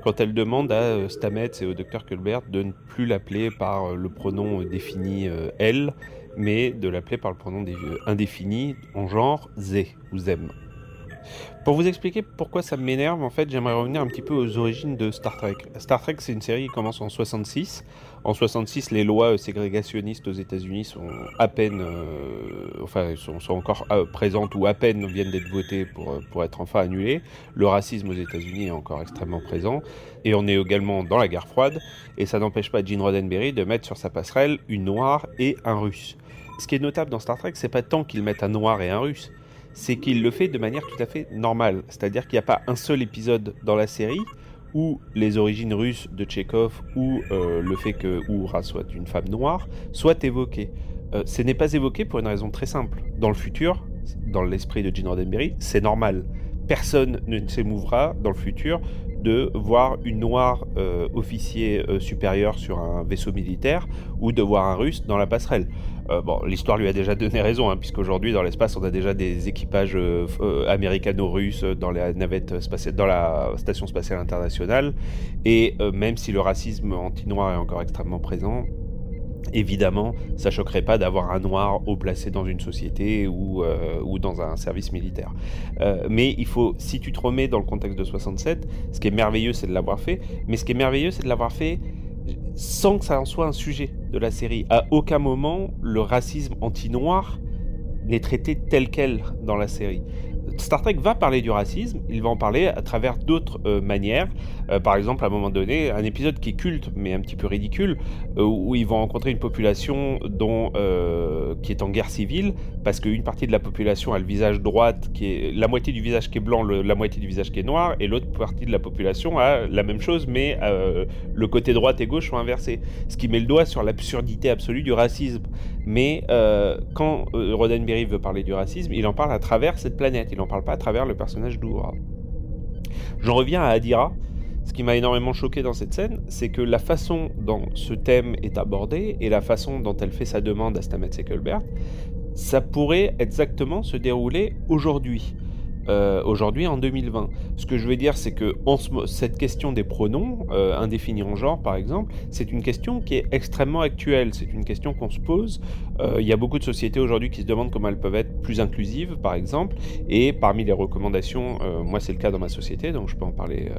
quand elle demande à euh, Stamets et au docteur Culbert de ne plus l'appeler par le pronom défini elle, mais de l'appeler par le pronom indéfini en genre ze ou zem. Pour vous expliquer pourquoi ça m'énerve, en fait, j'aimerais revenir un petit peu aux origines de Star Trek. Star Trek, c'est une série qui commence en 66. En 66, les lois ségrégationnistes aux États-Unis sont à peine, euh, enfin, sont, encore euh, présentes ou à peine viennent d'être votées pour, euh, pour être enfin annulées. Le racisme aux États-Unis est encore extrêmement présent. Et on est également dans la guerre froide. Et ça n'empêche pas Gene Roddenberry de mettre sur sa passerelle une noire et un russe. Ce qui est notable dans Star Trek, c'est pas tant qu'ils mettent un noir et un russe, c'est qu'il le fait de manière tout à fait normale. C'est-à-dire qu'il n'y a pas un seul épisode dans la série ou les origines russes de Tchekhov ou euh, le fait que Uhura soit une femme noire soit évoqué. Euh, ce n'est pas évoqué pour une raison très simple. Dans le futur, dans l'esprit de Gene Roddenberry, c'est normal. Personne ne s'émouvra dans le futur de voir une noire euh, officier euh, supérieur sur un vaisseau militaire ou de voir un russe dans la passerelle. Euh, bon, l'histoire lui a déjà donné raison, hein, puisqu'aujourd'hui dans l'espace on a déjà des équipages euh, euh, américano-russes dans la dans la station spatiale internationale, et même si le racisme anti-noir est encore extrêmement présent, Évidemment, ça choquerait pas d'avoir un noir haut placé dans une société ou, ou dans un service militaire. Mais il faut, si tu te remets dans le contexte de 67, ce qui est merveilleux, c'est de l'avoir fait. Mais ce qui est merveilleux, c'est de l'avoir fait sans que ça en soit un sujet de la série. À aucun moment, le racisme anti-noir n'est traité tel quel dans la série. Star Trek va parler du racisme, il va en parler à travers d'autres euh, manières. Euh, par exemple, à un moment donné, un épisode qui est culte, mais un petit peu ridicule, euh, où ils vont rencontrer une population dont, qui est en guerre civile, parce qu'une partie de la population a le visage droite, qui est la moitié du visage qui est blanc, la moitié du visage qui est noir, et l'autre partie de la population a la même chose, mais le côté droite et gauche sont inversés. Ce qui met le doigt sur l'absurdité absolue du racisme. Mais euh, quand euh, Roddenberry veut parler du racisme, il en parle à travers cette planète, il n'en parle pas à travers le personnage d'Oura. J'en reviens à Adira. Ce qui m'a énormément choqué dans cette scène, c'est que la façon dont ce thème est abordé et la façon dont elle fait sa demande à Stamets Ecclebert, ça pourrait exactement se dérouler aujourd'hui. Euh, aujourd'hui en 2020. Ce que je veux dire, c'est que cette question des pronoms euh, indéfinis en genre, par exemple, c'est une question qui est extrêmement actuelle. C'est une question qu'on se pose. Euh, Il y a beaucoup de sociétés aujourd'hui qui se demandent comment elles peuvent être plus inclusives, par exemple. Et parmi les recommandations, moi c'est le cas dans ma société, donc je peux en parler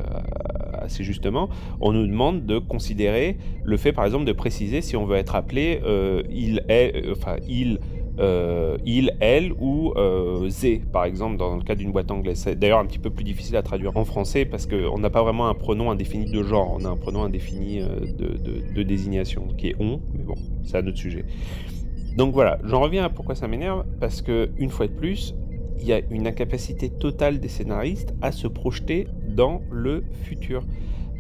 assez justement. On nous demande de considérer le fait, par exemple, de préciser si on veut être appelé il est, enfin il euh, il, elle ou euh, Z, par exemple, dans le cas d'une boîte anglaise. C'est d'ailleurs un petit peu plus difficile à traduire en français parce qu'on n'a pas vraiment un pronom indéfini de genre, on a un pronom indéfini euh, de désignation qui est on, mais bon, c'est un autre sujet. Donc voilà, j'en reviens à pourquoi ça m'énerve, parce que une fois de plus, il y a une incapacité totale des scénaristes à se projeter dans le futur.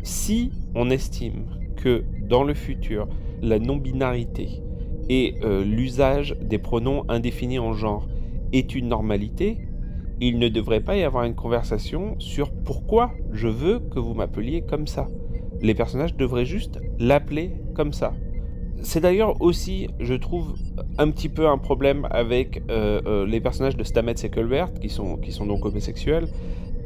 Si on estime que dans le futur, la non-binarité et euh, l'usage des pronoms indéfinis en genre est une normalité, il ne devrait pas y avoir une conversation sur pourquoi je veux que vous m'appeliez comme ça. Les personnages devraient juste l'appeler comme ça. C'est d'ailleurs aussi, je trouve, un petit peu un problème avec euh, euh, les personnages de Stamets et Colbert, qui sont, qui sont donc homosexuels.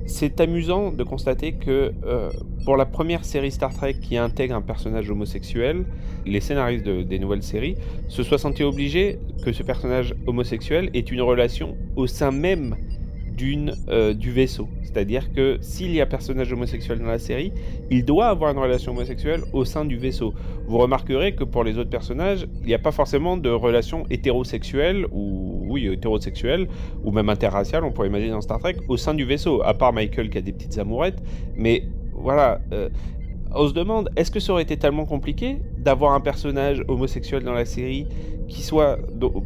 C'est amusant de constater que euh, pour la première série Star Trek qui intègre un personnage homosexuel, les scénaristes de- des nouvelles séries se soient sentis obligés que ce personnage homosexuel ait une relation au sein même d'une euh, du vaisseau. C'est-à-dire que s'il y a personnage homosexuel dans la série, il doit avoir une relation homosexuelle au sein du vaisseau. Vous remarquerez que pour les autres personnages, il n'y a pas forcément de relation hétérosexuelle ou ou même interraciale, on pourrait imaginer dans Star Trek, au sein du vaisseau. À part Michael qui a des petites amourettes, mais voilà. euh, on se demande, est-ce que ça aurait été tellement compliqué d'avoir un personnage homosexuel dans la série qui soit,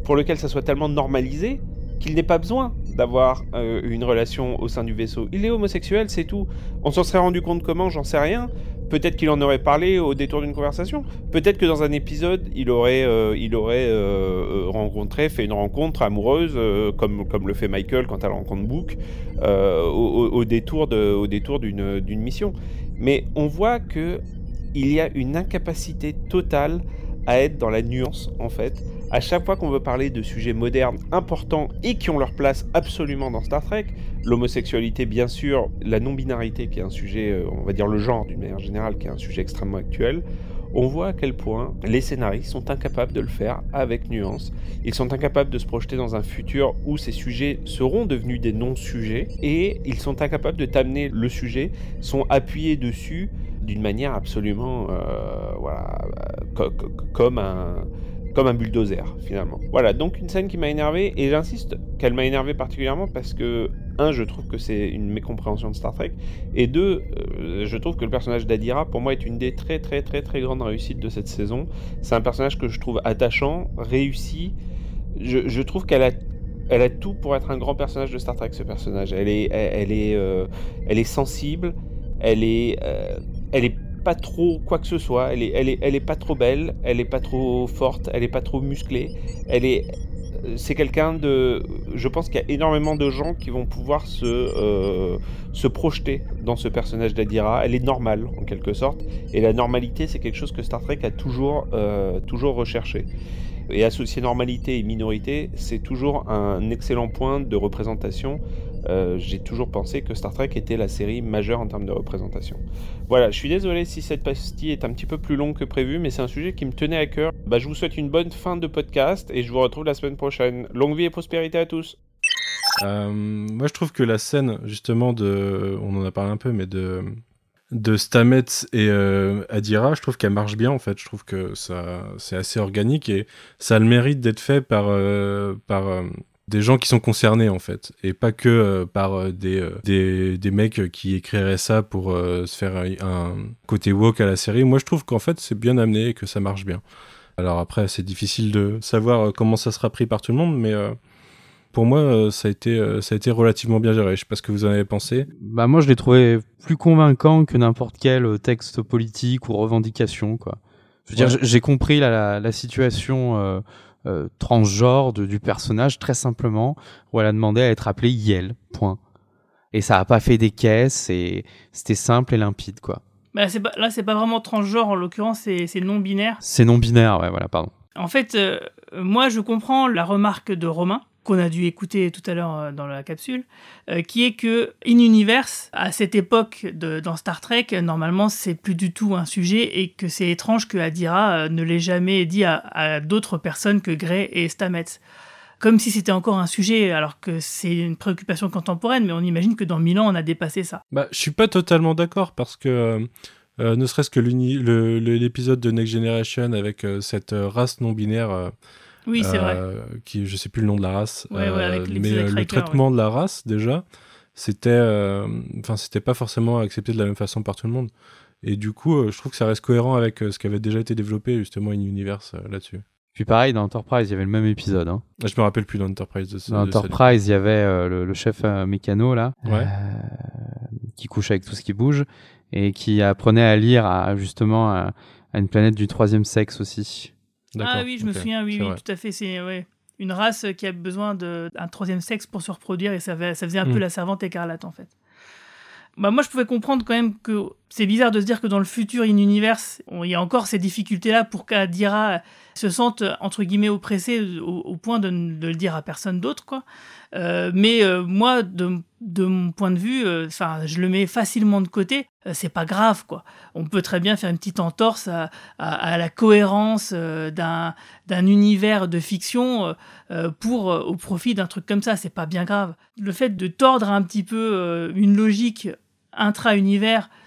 pour lequel ça soit tellement normalisé qu'il n'ait pas besoin d'avoir euh, une relation au sein du vaisseau. Il est homosexuel, c'est tout. On s'en serait rendu compte comment, j'en sais rien. Peut-être qu'il en aurait parlé au détour d'une conversation. Peut-être que dans un épisode, il aurait, euh, il aurait euh, rencontré, fait une rencontre amoureuse, comme, comme le fait Michael quand elle rencontre Book, au, détour au détour d'une d'une mission. Mais on voit que il y a une incapacité totale à être dans la nuance, en fait. À chaque fois qu'on veut parler de sujets modernes importants et qui ont leur place absolument dans Star Trek, l'homosexualité bien sûr, la non-binarité qui est un sujet, euh, on va dire le genre d'une manière générale, qui est un sujet extrêmement actuel, on voit à quel point les scénaristes sont incapables de le faire avec nuance. Ils sont incapables de se projeter dans un futur où ces sujets seront devenus des non-sujets et ils sont incapables de t'amener le sujet, sont appuyés dessus d'une manière absolument euh, voilà, euh, co- co- comme un comme un bulldozer finalement. Voilà, donc une scène qui m'a énervé et j'insiste qu'elle m'a énervé particulièrement parce que un, je trouve que c'est une mécompréhension de Star Trek et deux, euh, je trouve que le personnage d'Adira pour moi est une des très très très très grandes réussites de cette saison. C'est un personnage que je trouve attachant, réussi. Je, trouve qu'elle a elle a tout pour être un grand personnage de Star Trek ce personnage. Elle est elle, elle est euh, elle est sensible, Elle est, euh, elle est pas trop quoi que ce soit. Elle est, elle est, elle est pas trop belle. Elle est pas trop forte. Elle est pas trop musclée. Elle est, c'est quelqu'un de. Je pense qu'il y a énormément de gens qui vont pouvoir se, euh, se projeter dans ce personnage d'Adira. Elle est normale, en quelque sorte. Et la normalité, c'est quelque chose que Star Trek a toujours, euh, toujours recherché. Et associer normalité et minorité, c'est toujours un excellent point de représentation. Euh, J'ai toujours pensé que Star Trek était la série majeure en termes de représentation. Voilà, je suis désolé si cette pastille est un petit peu plus longue que prévu, mais c'est un sujet qui me tenait à cœur. Bah, je vous souhaite une bonne fin de podcast et je vous retrouve la semaine prochaine. Longue vie et prospérité à tous. Euh, moi, je trouve que la scène, justement, de. On en a parlé un peu, mais de. De Stamets et euh, Adira, je trouve qu'elle marche bien en fait. Je trouve que ça, c'est assez organique et ça a le mérite d'être fait par, par des gens qui sont concernés en fait et pas que euh, par euh, des, euh, des, des mecs qui écriraient ça pour se faire un, un côté woke à la série. Moi, je trouve qu'en fait, c'est bien amené et que ça marche bien. Alors après, c'est difficile de savoir comment ça sera pris par tout le monde, mais pour moi, ça a été, ça a été relativement bien géré. Je sais pas ce que vous en avez pensé. Bah moi je l'ai trouvé plus convaincant que n'importe quel texte politique ou revendication quoi. Je veux dire Ouais. j'ai- j'ai compris la, la, la situation euh, euh, transgenre de- du personnage très simplement où elle a demandé à être appelée Yel. Point. Et ça a pas fait des caisses et c'était simple et limpide quoi. Bah, c'est pas- là, c'est pas vraiment transgenre, en l'occurrence, c'est c'est non-binaire. C'est non binaire ouais voilà pardon. En fait, euh, moi, je comprends la remarque de Romain, qu'on a dû écouter tout à l'heure euh, dans la capsule, euh, qui est que In Universe, à cette époque dans Star Trek, normalement, c'est plus du tout un sujet et que c'est étrange que Adira euh, ne l'ait jamais dit à, d'autres personnes que Gray et Stamets. Comme si c'était encore un sujet, alors que c'est une préoccupation contemporaine, mais on imagine que dans mille ans, on a dépassé ça. Bah, je suis pas totalement d'accord parce que ne serait-ce que l'épisode de Next Generation avec cette race non binaire. Euh, Oui, c'est vrai. Qui, je sais plus le nom de la race. Ouais, ouais, avec mais euh, le traitement de la race déjà, c'était, euh, enfin, c'était pas forcément accepté de la même façon par tout le monde. Et du coup, euh, je trouve que ça reste cohérent avec euh, ce qui avait déjà été développé justement in universe euh, là-dessus. Puis pareil dans Enterprise il y avait le même épisode hein. Ah, Je me rappelle plus dans Enterprise de ce. Dans de ça, Enterprise, il y avait euh, le, le chef euh, mécano là, Ouais. euh, qui couche avec tout ce qui bouge et qui apprenait à lire à, justement à, à une planète du troisième sexe aussi. Ah oui, je me souviens, oui, oui, tout à fait. C'est ouais, une race qui a besoin d'un troisième sexe pour se reproduire et ça, faisait un peu la servante écarlate en fait. Bah, moi, je pouvais comprendre quand même que c'est bizarre de se dire que dans le futur in universe, on- il y a encore ces difficultés-là pour qu'Adira se sente entre guillemets oppressée au, au point de de le dire à personne d'autre. Euh, mais euh, moi, de, de mon point de vue, euh, je le mets facilement de côté. Euh, c'est pas grave, quoi. On peut très bien faire une petite entorse à, à- la cohérence euh, d'un d'un univers de fiction euh, euh, pour euh, au profit d'un truc comme ça. C'est pas bien grave. Le fait de tordre un petit peu euh, une logique intra-univers euh,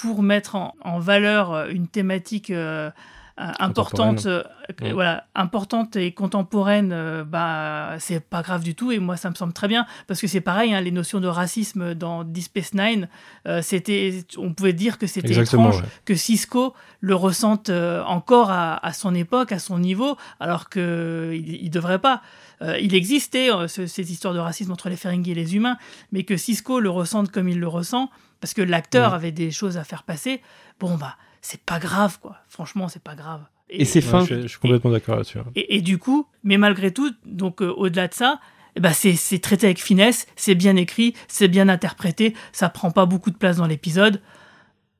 pour mettre en, en valeur euh, une thématique euh, euh, importante, euh, Ouais. voilà, importante et contemporaine, euh, bah c'est pas grave du tout et moi ça me semble très bien parce que c'est pareil, hein, les notions de racisme dans Deep Space Nine, euh, c'était, on pouvait dire que c'était étrange ouais. que Cisco le ressente euh, encore à, à son époque, à son niveau, alors que il, il devrait pas. Euh, il existait euh, ce- cette histoire de racisme entre les Ferengi et les humains, mais que Cisco le ressente comme il le ressent, parce que l'acteur Ouais. avait des choses à faire passer. Bon bah c'est pas grave quoi. Franchement c'est pas grave. Et c'est Ouais, fin. je, suis, je suis complètement d'accord là-dessus. Et, et du coup, mais malgré tout, donc euh, au-delà de ça, eh c'est c'est traité avec finesse, c'est bien écrit, c'est bien interprété, ça prend pas beaucoup de place dans l'épisode,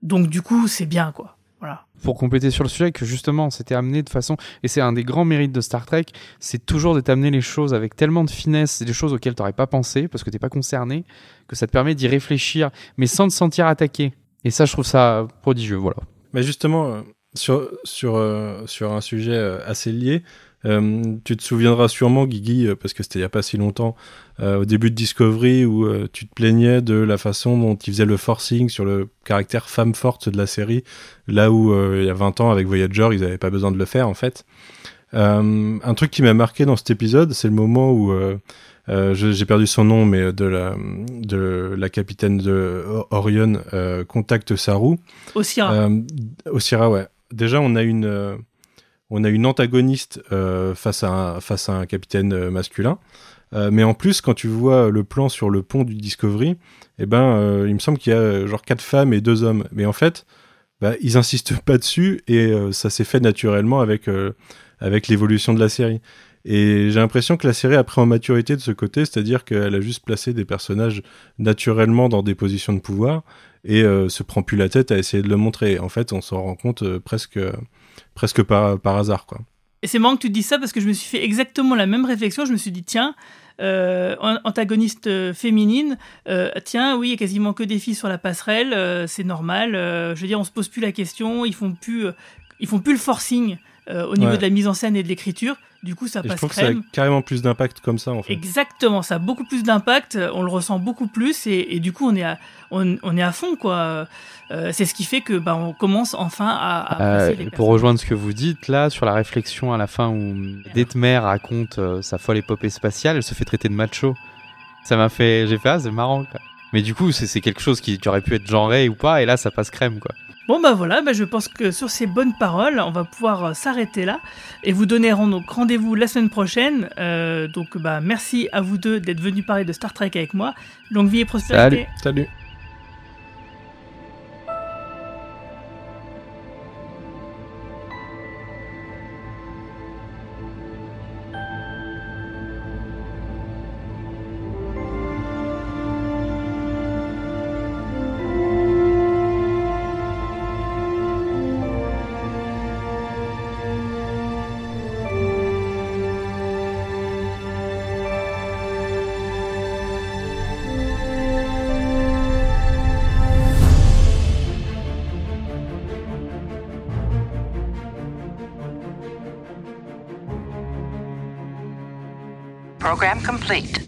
donc du coup c'est bien quoi. Voilà. Pour compléter sur le sujet, que justement c'était amené de façon, et c'est un des grands mérites de Star Trek, c'est toujours d'être amené les choses avec tellement de finesse, c'est des choses auxquelles t'aurais pas pensé parce que t'es pas concerné, que ça te permet d'y réfléchir, mais sans te sentir attaqué. Et ça, je trouve ça prodigieux, voilà. Mais justement, euh, sur, sur, euh, sur un sujet euh, assez lié, euh, tu te souviendras sûrement, Guigui, euh, parce que c'était il n'y a pas si longtemps, euh, au début de Discovery, où euh, tu te plaignais de la façon dont ils faisaient le forcing sur le caractère femme forte de la série, là où il y a 20 ans, avec Voyager, ils n'avaient pas besoin de le faire, en fait. Un truc qui m'a marqué dans cet épisode, c'est le moment où... j'ai perdu son nom, mais de la, de la capitaine de Orion contacte Saru. Osira. Osira, ouais. Déjà, on a une, on a une antagoniste euh, face, à un, face à un capitaine euh, masculin. Euh, mais en plus, quand tu vois le plan sur le pont du Discovery, eh ben, il me semble qu'il y a genre quatre femmes et deux hommes. Mais en fait, bah, ils insistent pas dessus et ça s'est fait naturellement avec, avec l'évolution de la série. Et j'ai l'impression que la série a pris en maturité de ce côté, c'est-à-dire qu'elle a juste placé des personnages naturellement dans des positions de pouvoir et euh, se prend plus la tête à essayer de le montrer. En fait, on s'en rend compte presque, presque par, par hasard, quoi. Et c'est marrant que tu dises ça parce que je me suis fait exactement la même réflexion. Je me suis dit, tiens, euh, an- antagoniste euh, féminine, euh, tiens, oui, il y a quasiment que des filles sur la passerelle, c'est normal. je veux dire, on se pose plus la question, ils font plus, ils font plus le forcing euh, au niveau Ouais. de la mise en scène et de l'écriture. Du coup, ça Et je passe trouve que ça a crème. carrément plus d'impact comme ça, en fait. Exactement, ça a beaucoup plus d'impact, euh, on le ressent beaucoup plus et, et du coup on est à, on, on est à fond quoi. Euh, c'est ce qui fait que bah, on commence enfin à, à Euh, apprécier les pour rejoindre ce que vous dites là sur la réflexion à la fin où Detmer raconte euh, sa folle épopée spatiale, elle se fait traiter de macho. Ça m'a fait, j'ai fait ah c'est marrant quoi. Mais du coup c'est c'est quelque chose qui, qui aurait pu être genré ou pas et là ça passe crème quoi. Bon bah voilà, bah je pense que sur ces bonnes paroles, on va pouvoir euh, s'arrêter là et vous donner rendez-vous la semaine prochaine. Euh, donc bah merci à vous deux d'être venus parler de Star Trek avec moi. Longue vie et prospérité. Salut. Program complete.